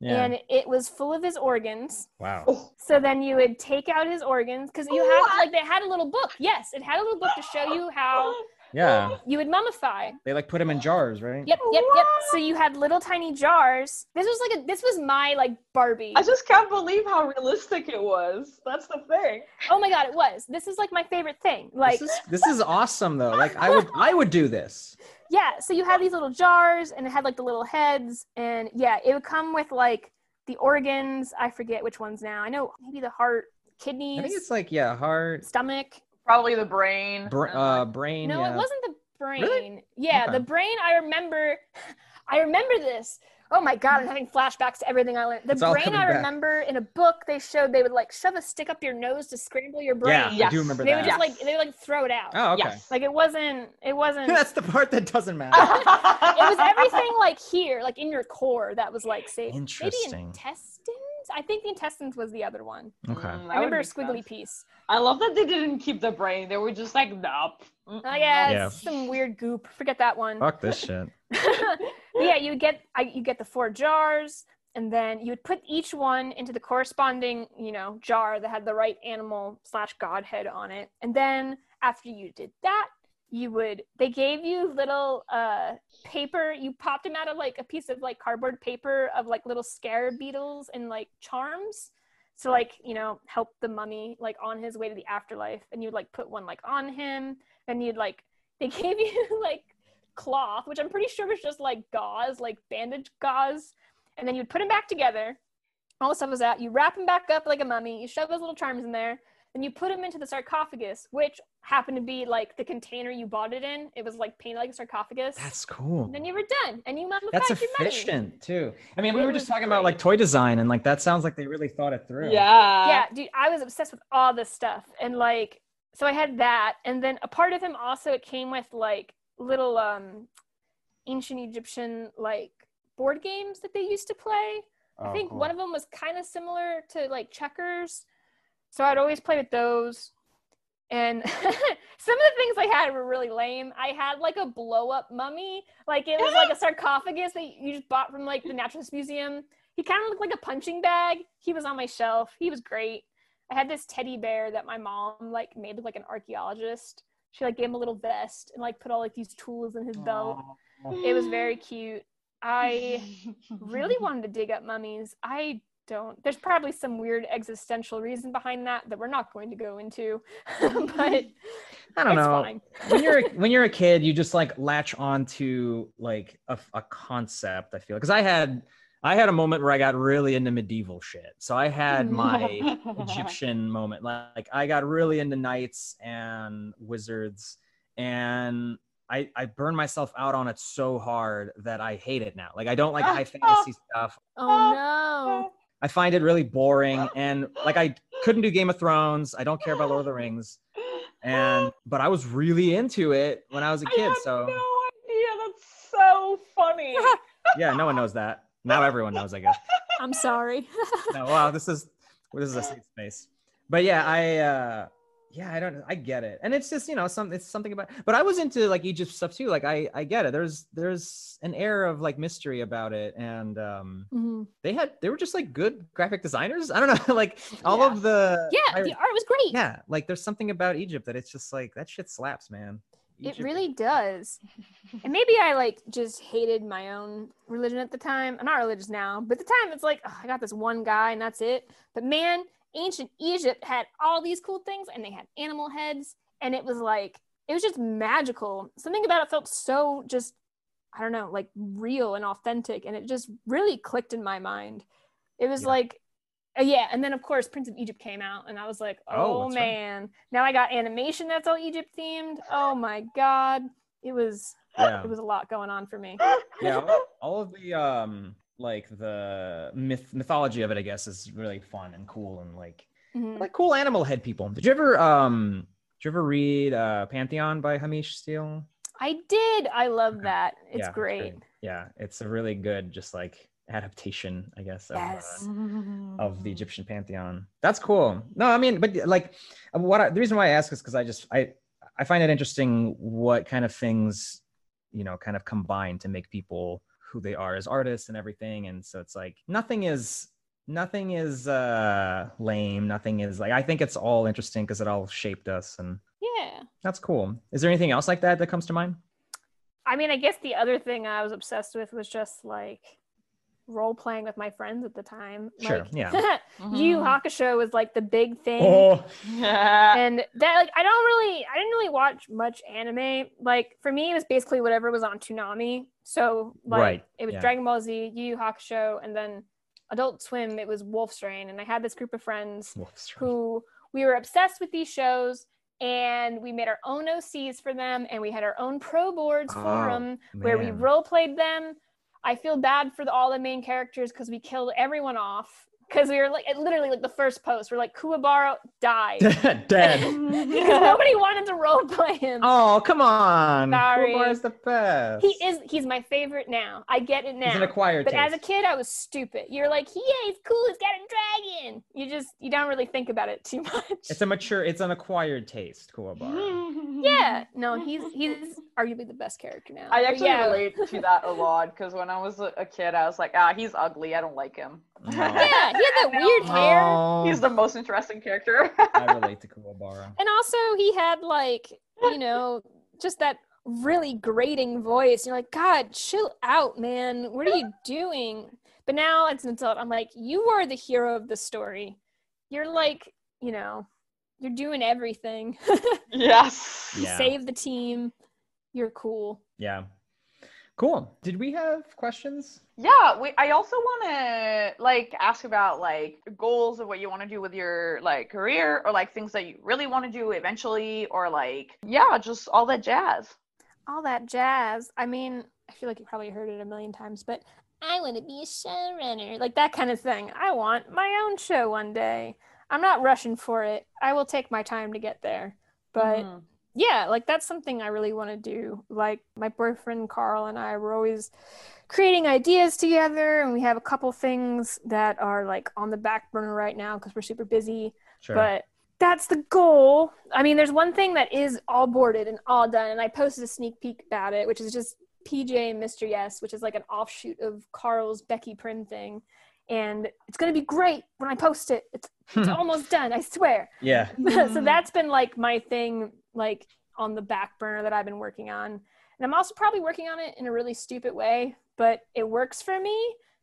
Yeah. and it was full of his organs wow. Oh. so then you would take out his organs because you What? like they had a little book yes it had a little book to show you how Yeah. you would mummify They like put them in jars, right? Yep, yep, yep. So you had little tiny jars. This was like a this was my like Barbie. I just can't believe how realistic it was. That's the thing. Oh my god, it was. This is like my favorite thing. Like this is this is awesome though. Like I would I would do this. Yeah, so you had these little jars and it had like the little heads and yeah, it would come with like the organs. I forget which ones now. I know maybe the heart, kidneys, I think it's like yeah, heart, stomach. Probably the brain. br- uh, brain. No, yeah. it wasn't the brain. Really? Yeah, Okay. the brain I remember I remember this. Oh my god, I'm having flashbacks to everything I learned. The It's brain coming I back. remember in a book they showed they would like shove a stick up your nose to scramble your brain. Yeah, I do remember They that. would just Yes. like they would like throw it out. oh, okay. Yes. Like it wasn't it wasn't That's the part that doesn't matter. It was everything like here, like in your core that was like safe. Interesting. Maybe intestines? I think the intestines was the other one. Okay. Mm, I remember a squiggly sense. piece. I love that they didn't keep the brain. They were just like, nope. Oh yeah, Yeah. some weird goop. Forget that one. Fuck this shit. Yeah, you get I, you get the four jars, and then you would put each one into the corresponding you know jar that had the right animal slash godhead on it, and then after you did that, you would they gave you little uh paper. You popped them out of like a piece of like cardboard paper of like little scarab beetles and like charms. to like you know help the mummy like on his way to the afterlife, and you'd like put one like on him, and you'd like they gave you like cloth, which I'm pretty sure was just like gauze, like bandage gauze, and then you'd put them back together. All the stuff was out. You wrap them back up like a mummy. You shove those little charms in there. And you put them into the sarcophagus, which happened to be like the container you bought it in. It was like painted like a sarcophagus. That's cool. and then you were done, and you mummified That's your mummy. efficient too. I mean, we were just was talking about like toy design, and like that sounds like they really thought it through. Yeah. yeah dude i was obsessed with all this stuff and like so i had that and then a part of him also it came with like little um ancient egyptian like board games that they used to play i Oh, think cool. one of them was kind of similar to like checkers so i'd always play with those and some of the things i had were really lame i had like a blow up mummy like it was like a sarcophagus that you just bought from like the naturalist museum he kind of looked like a punching bag. He was on my shelf. He was great. I had this teddy bear that my mom like made look like an archaeologist. She like gave him a little vest and like put all like these tools in his belt. Aw. It was very cute. I really wanted to dig up mummies. I don't. There's probably some weird existential reason behind that that we're not going to go into. but I don't it's know. fine. when you're a, when you're a kid, you just like latch onto like a, a concept. I feel because I had I had a moment where I got really into medieval shit. So I had my Egyptian moment. Like I got really into knights and wizards, and I I burned myself out on it so hard that I hate it now. Like I don't like high fantasy stuff. Oh no. I find it really boring, and like I couldn't do Game of Thrones. I don't care about Lord of the Rings, and but I was really into it when I was a kid. So no idea. That's so funny. yeah, no one knows that. Now everyone knows, I guess. I'm sorry. No, wow, this is this is a safe space. But yeah, I uh yeah, I don't I get it. And it's just, you know, some it's something about but I was into like Egypt stuff too. Like I I get it. There's there's an air of like mystery about it and um Mhm. they had they were just like good graphic designers. I don't know, like all Yeah. of the Yeah, I- the art was great. yeah, like there's something about Egypt that it's just like that shit slaps, man. It really does. and maybe I like just hated my own religion at the time. I'm not religious now, but at the time it's like "Ugh, I got this one guy and that's it. But man, ancient Egypt had all these cool things and they had animal heads and it was like it was just magical. Something about it felt so just I don't know, like real and authentic and it just really clicked in my mind. It was Yeah. like uh, yeah, and then of course Prince of Egypt came out, and I was like, Oh, "Oh, that's right. man!" Now I got animation that's all Egypt themed. Oh my god, it was yeah. it was a lot going on for me. yeah all, all of the um like the myth mythology of it, I guess, is really fun and cool and like Mhm. like cool animal head people. Did you ever um did you ever read uh Pantheon by Hamish Steele? I did. I love Okay. that. It's Yeah, great. Yeah, it's a really good just like adaptation, I guess, of, Yes. uh, of the Egyptian pantheon. That's cool. No, I mean, but like, uh, what I, the reason why I ask is because I just I I find it interesting what kind of things you know kind of combine to make people who they are as artists and everything. And so it's like nothing is nothing is uh lame. Nothing is like I think it's all interesting because it all shaped us, and Yeah. that's cool. Is there anything else like that that comes to mind? I mean, I guess the other thing I was obsessed with was just like role playing with my friends at the time. Sure, Like, yeah. Yu Yu Hakusho was like the big thing. Oh, Yeah. and that like I don't really I didn't really watch much anime. Like for me it was basically whatever was on Toonami. So like Right, it was yeah. Dragon Ball Z, Yu Yu Hakusho, and then Adult Swim it was Wolf's Rain. And I had this group of friends who we were obsessed with these shows and we made our own OCs for them and we had our own ProBoards for Oh, them where we role played them. I feel bad for the, all the main characters because we killed everyone off because we were like literally like the first post we're like Kuwabara died dead. because nobody wanted to role play him. Oh, come on. Sorry. Kuwabara is the best. He is he's my favorite now. I get it He's an now. acquired But as a kid, I was stupid. You're like, yeah, he's cool. He's got a dragon. You just you don't really think about it too much. It's a mature, it's an acquired taste, Kuwabara. yeah, no, he's he's arguably the best character now. I actually yeah. relate to that a lot because when I was a a kid, I was like, ah, he's ugly. I don't like him. No. Yeah, he had that weird hair. Oh, He's the most interesting character. I relate to Kuwabara. And also, he had like, you know, just that really grating voice. You're like, God, chill out, man. What are you doing? But now, as an adult, I'm like, you are the hero of the story. You're like, you know, you're doing everything. yes. you Yeah. save the team. You're cool. Yeah. Cool. Did we have questions? Yeah, we, I also want to like ask about like goals of what you want to do with your like career or like things that you really want to do eventually or like yeah, just all that jazz. All that jazz. I mean, I feel like you probably heard it a million times, but I want to be a showrunner, like that kind of thing. I want my own show one day. I'm not rushing for it. I will take my time to get there. But Mhm. Yeah, like that's something I really want to do. Like my boyfriend Carl and I were always creating ideas together, and we have a couple things that are like on the back burner right now because we're super busy. Sure. But that's the goal. I mean, there's one thing that is all boarded and all done, and I posted a sneak peek about it, which is just PJ and Mr. Yes, which is like an offshoot of Carl's Becky Prim thing. And it's gonna be great when I post it. It's, it's almost done, I swear. yeah. so that's been like my thing like on the back burner that i've been working on. And i'm also probably working on it in a really stupid way but it works for me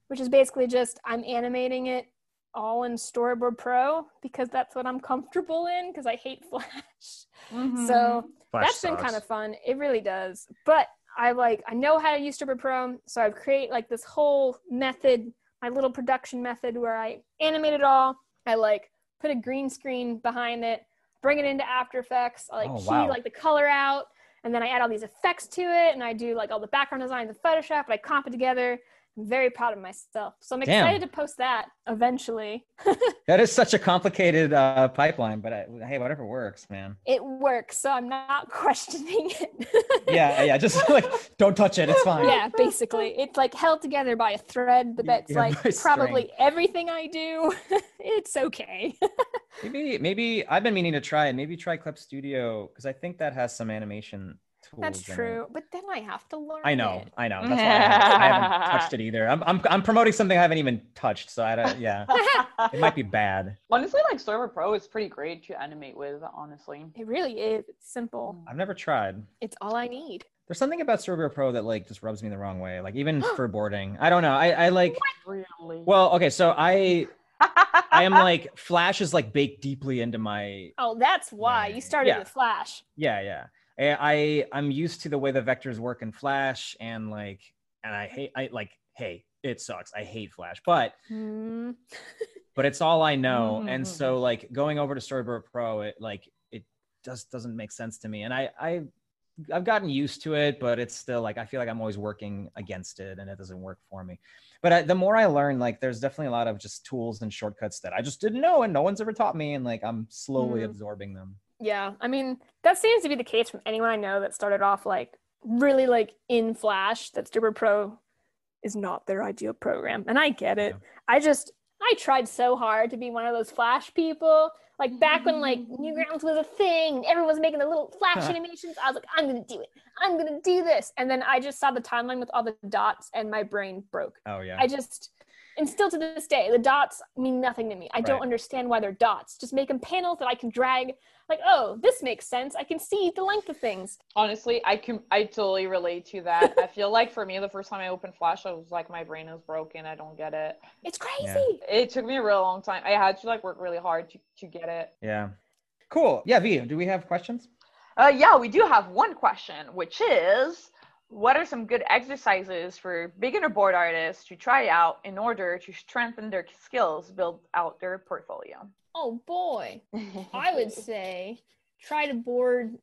which is basically just i'm animating it all in storyboard pro because that's what i'm comfortable in because i hate flash. Mhm. so Flash that's been kind of fun. It really does. But i like i know how to use storyboard pro so i've created like this whole method my little production method where i animate it all. I like put a green screen behind it bring it into after effects i like Oh, key wow. like the color out and then i add all these effects to it and i do like all the background designs in photoshop and i comp it together i'm very proud of myself so i'm Damn. excited to post that eventually That is such a complicated uh, pipeline, but I, hey, whatever works, man. it works so i'm not questioning it Yeah, yeah. Just like don't touch it. It's fine. yeah basically it's like held together by a thread but that's yeah, like probably string. everything i do it's okay Maybe, maybe I've been meaning to try it. Maybe try Clip Studio because I think that has some animation tools. that's in it. true but then i have to learn I know, it. I know. That's why I haven't, I haven't touched it either. I'm, I'm, I'm promoting something I haven't even touched, so I don't. Yeah, it might be bad. Honestly, like Storyboard Pro is pretty great to animate with, honestly. it really is it's simple mm. I've never tried. it's all i need There's something about Storyboard Pro that like just rubs me the wrong way. Like even for boarding, I don't know. I, I like. Really? Well, okay, so I, I am like Flash is like baked deeply into my oh that's why Yeah. you started Yeah. with flash yeah yeah I, I i'm used to the way the vectors work in flash and like and i hate i like hey it sucks i hate flash but Hmm. but it's all i know Mhm, and mhm. so like going over to storyboard pro it like it just doesn't make sense to me and i i I've gotten used to it, but it's still like I feel like I'm always working against it, and it doesn't work for me. But I, the more I learn, like there's definitely a lot of just tools and shortcuts that I just didn't know, and no one's ever taught me, and like I'm slowly mm. absorbing them. Yeah, I mean that seems to be the case from anyone I know that started off like really like in Flash. That Storyboard Pro is not their ideal program, and I get it. Yeah. I just I tried so hard to be one of those Flash people. Like back when like Newgrounds was a thing, everyone was making the little Flash animations. I was like, I'm gonna do it. I'm gonna do this. And then I just saw the timeline with all the dots, and my brain broke. Oh yeah. I just and still to this day, the dots mean nothing to me. I right. don't understand why they're dots. Just make them panels that I can drag. Like, oh, this makes sense. I can see the length of things. Honestly, I can I totally relate to that. I feel like for me, the first time I opened Flash, I was like, my brain is broken. I don't get it. It's crazy. Yeah. It took me a real long time. I had to like work really hard to to get it. Yeah. Cool. Yeah, Vee, do we have questions? Uh, yeah, we do have one question, which is what are some good exercises for beginner board artists to try out in order to strengthen their skills, build out their portfolio? Oh boy, I would say try to board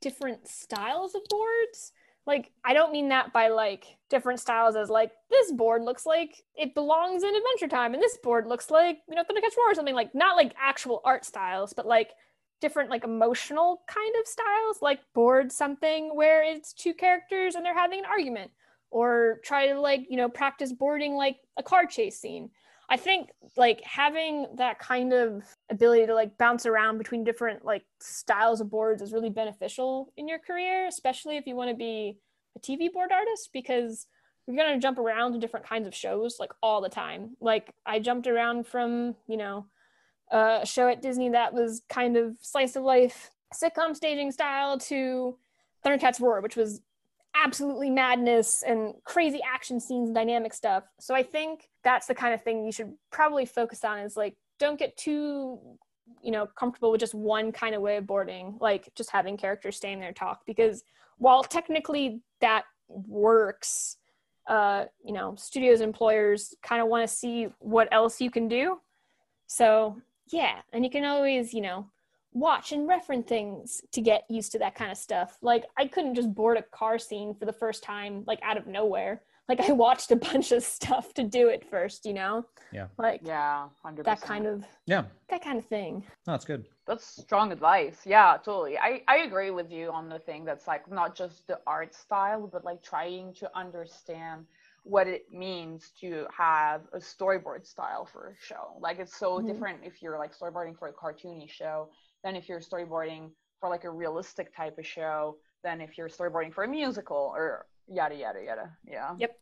different styles of boards. Like, I don't mean that by like different styles as like this board looks like it belongs in Adventure Time, and this board looks like you know Thundercats Roar or something like not like actual art styles, but like different like emotional kind of styles like board something where it's two characters and they're having an argument or try to like you know practice boarding like a car chase scene. I think like having that kind of ability to like bounce around between different like styles of boards is really beneficial in your career especially if you want to be a tv board artist because you're going to jump around to different kinds of shows like all the time. Like i jumped around from you know uh, a show at Disney that was kind of slice of life sitcom staging style to Thundercats Roar, which was absolutely madness and crazy action scenes and dynamic stuff. So I think that's the kind of thing you should probably focus on is like don't get too you know comfortable with just one kind of way of boarding like just having characters stay in there talk because while technically that works uh you know studios employers kind of want to see what else you can do so yeah, and you can always, you know, watch and reference things to get used to that kind of stuff. Like I couldn't just board a car scene for the first time like out of nowhere. Like I watched a bunch of stuff to do it first, you know? Yeah. Like Yeah, 100%. that kind of Yeah. That kind of thing. Oh, that's good. That's strong advice. Yeah, totally. I I agree with you on the thing that's like not just the art style, but like trying to understand what it means to have a storyboard style for a show. Like it's so mm-hmm. different if you're like storyboarding for a cartoony show than if you're storyboarding for like a realistic type of show than if you're storyboarding for a musical or yada yada yada. Yeah. Yep.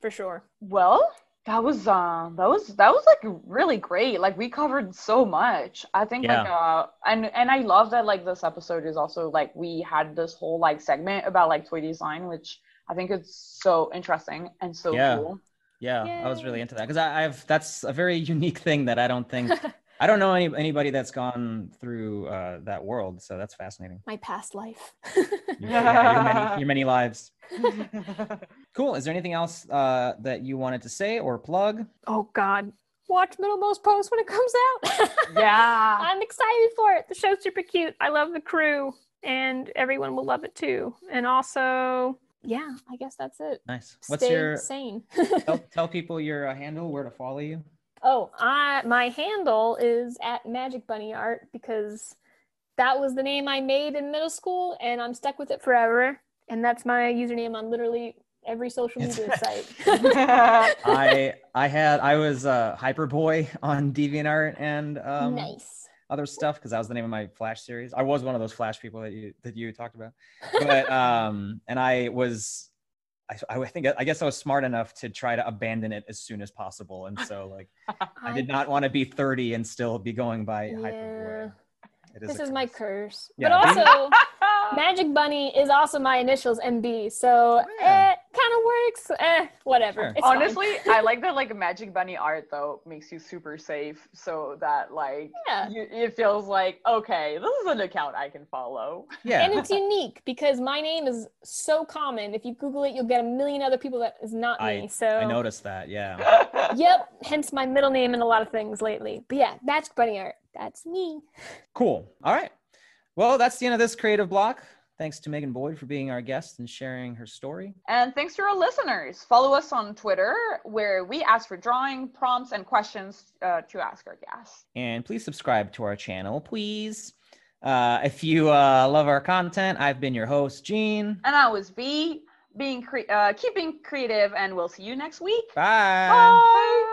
For sure. Well, that was uh that was that was like really great. Like we covered so much. I think yeah. like uh and and I love that like this episode is also like we had this whole like segment about like toy design which I think it's so interesting and so yeah. cool. Yeah, Yay. I was really into that because I've that's a very unique thing that I don't think I don't know any anybody that's gone through uh, that world. So that's fascinating. My past life. yeah, your many, your many lives. cool. Is there anything else uh, that you wanted to say or plug? Oh God, watch Middlemost Post when it comes out. yeah, I'm excited for it. The show's super cute. I love the crew, and everyone will love it too. And also, yeah, I guess that's it. Nice. What's Stay your sane? tell, tell people your uh, handle, where to follow you. Oh, I my handle is at Magic Bunny Art because that was the name I made in middle school, and I'm stuck with it forever. And that's my username on literally every social media site. I I had I was a uh, Hyperboy on DeviantArt and um, nice other stuff because that was the name of my Flash series. I was one of those Flash people that you that you talked about, but um, and I was. I, I think I guess I was smart enough to try to abandon it as soon as possible, and so like I did not want to be 30 and still be going by yeah. Hyperboy. This is my curse, yeah, but also Magic Bunny is also my initials MB, so yeah. eh, kind of works. Eh, whatever. Sure. Honestly, I like that like Magic Bunny art though makes you super safe, so that like yeah. you, it feels like okay, this is an account I can follow. Yeah, and it's unique because my name is so common. If you Google it, you'll get a million other people that is not I, me. So I noticed that. Yeah. yep. Hence my middle name in a lot of things lately. But yeah, Magic Bunny art. That's me. Cool. All right. Well, that's the end of this creative block. Thanks to Megan Boyd for being our guest and sharing her story. And thanks to our listeners. Follow us on Twitter, where we ask for drawing prompts and questions uh, to ask our guests. And please subscribe to our channel, please. Uh, if you uh, love our content, I've been your host, Gene. And I was Vee, being cre- uh, keeping creative, and we'll see you next week. Bye. Bye.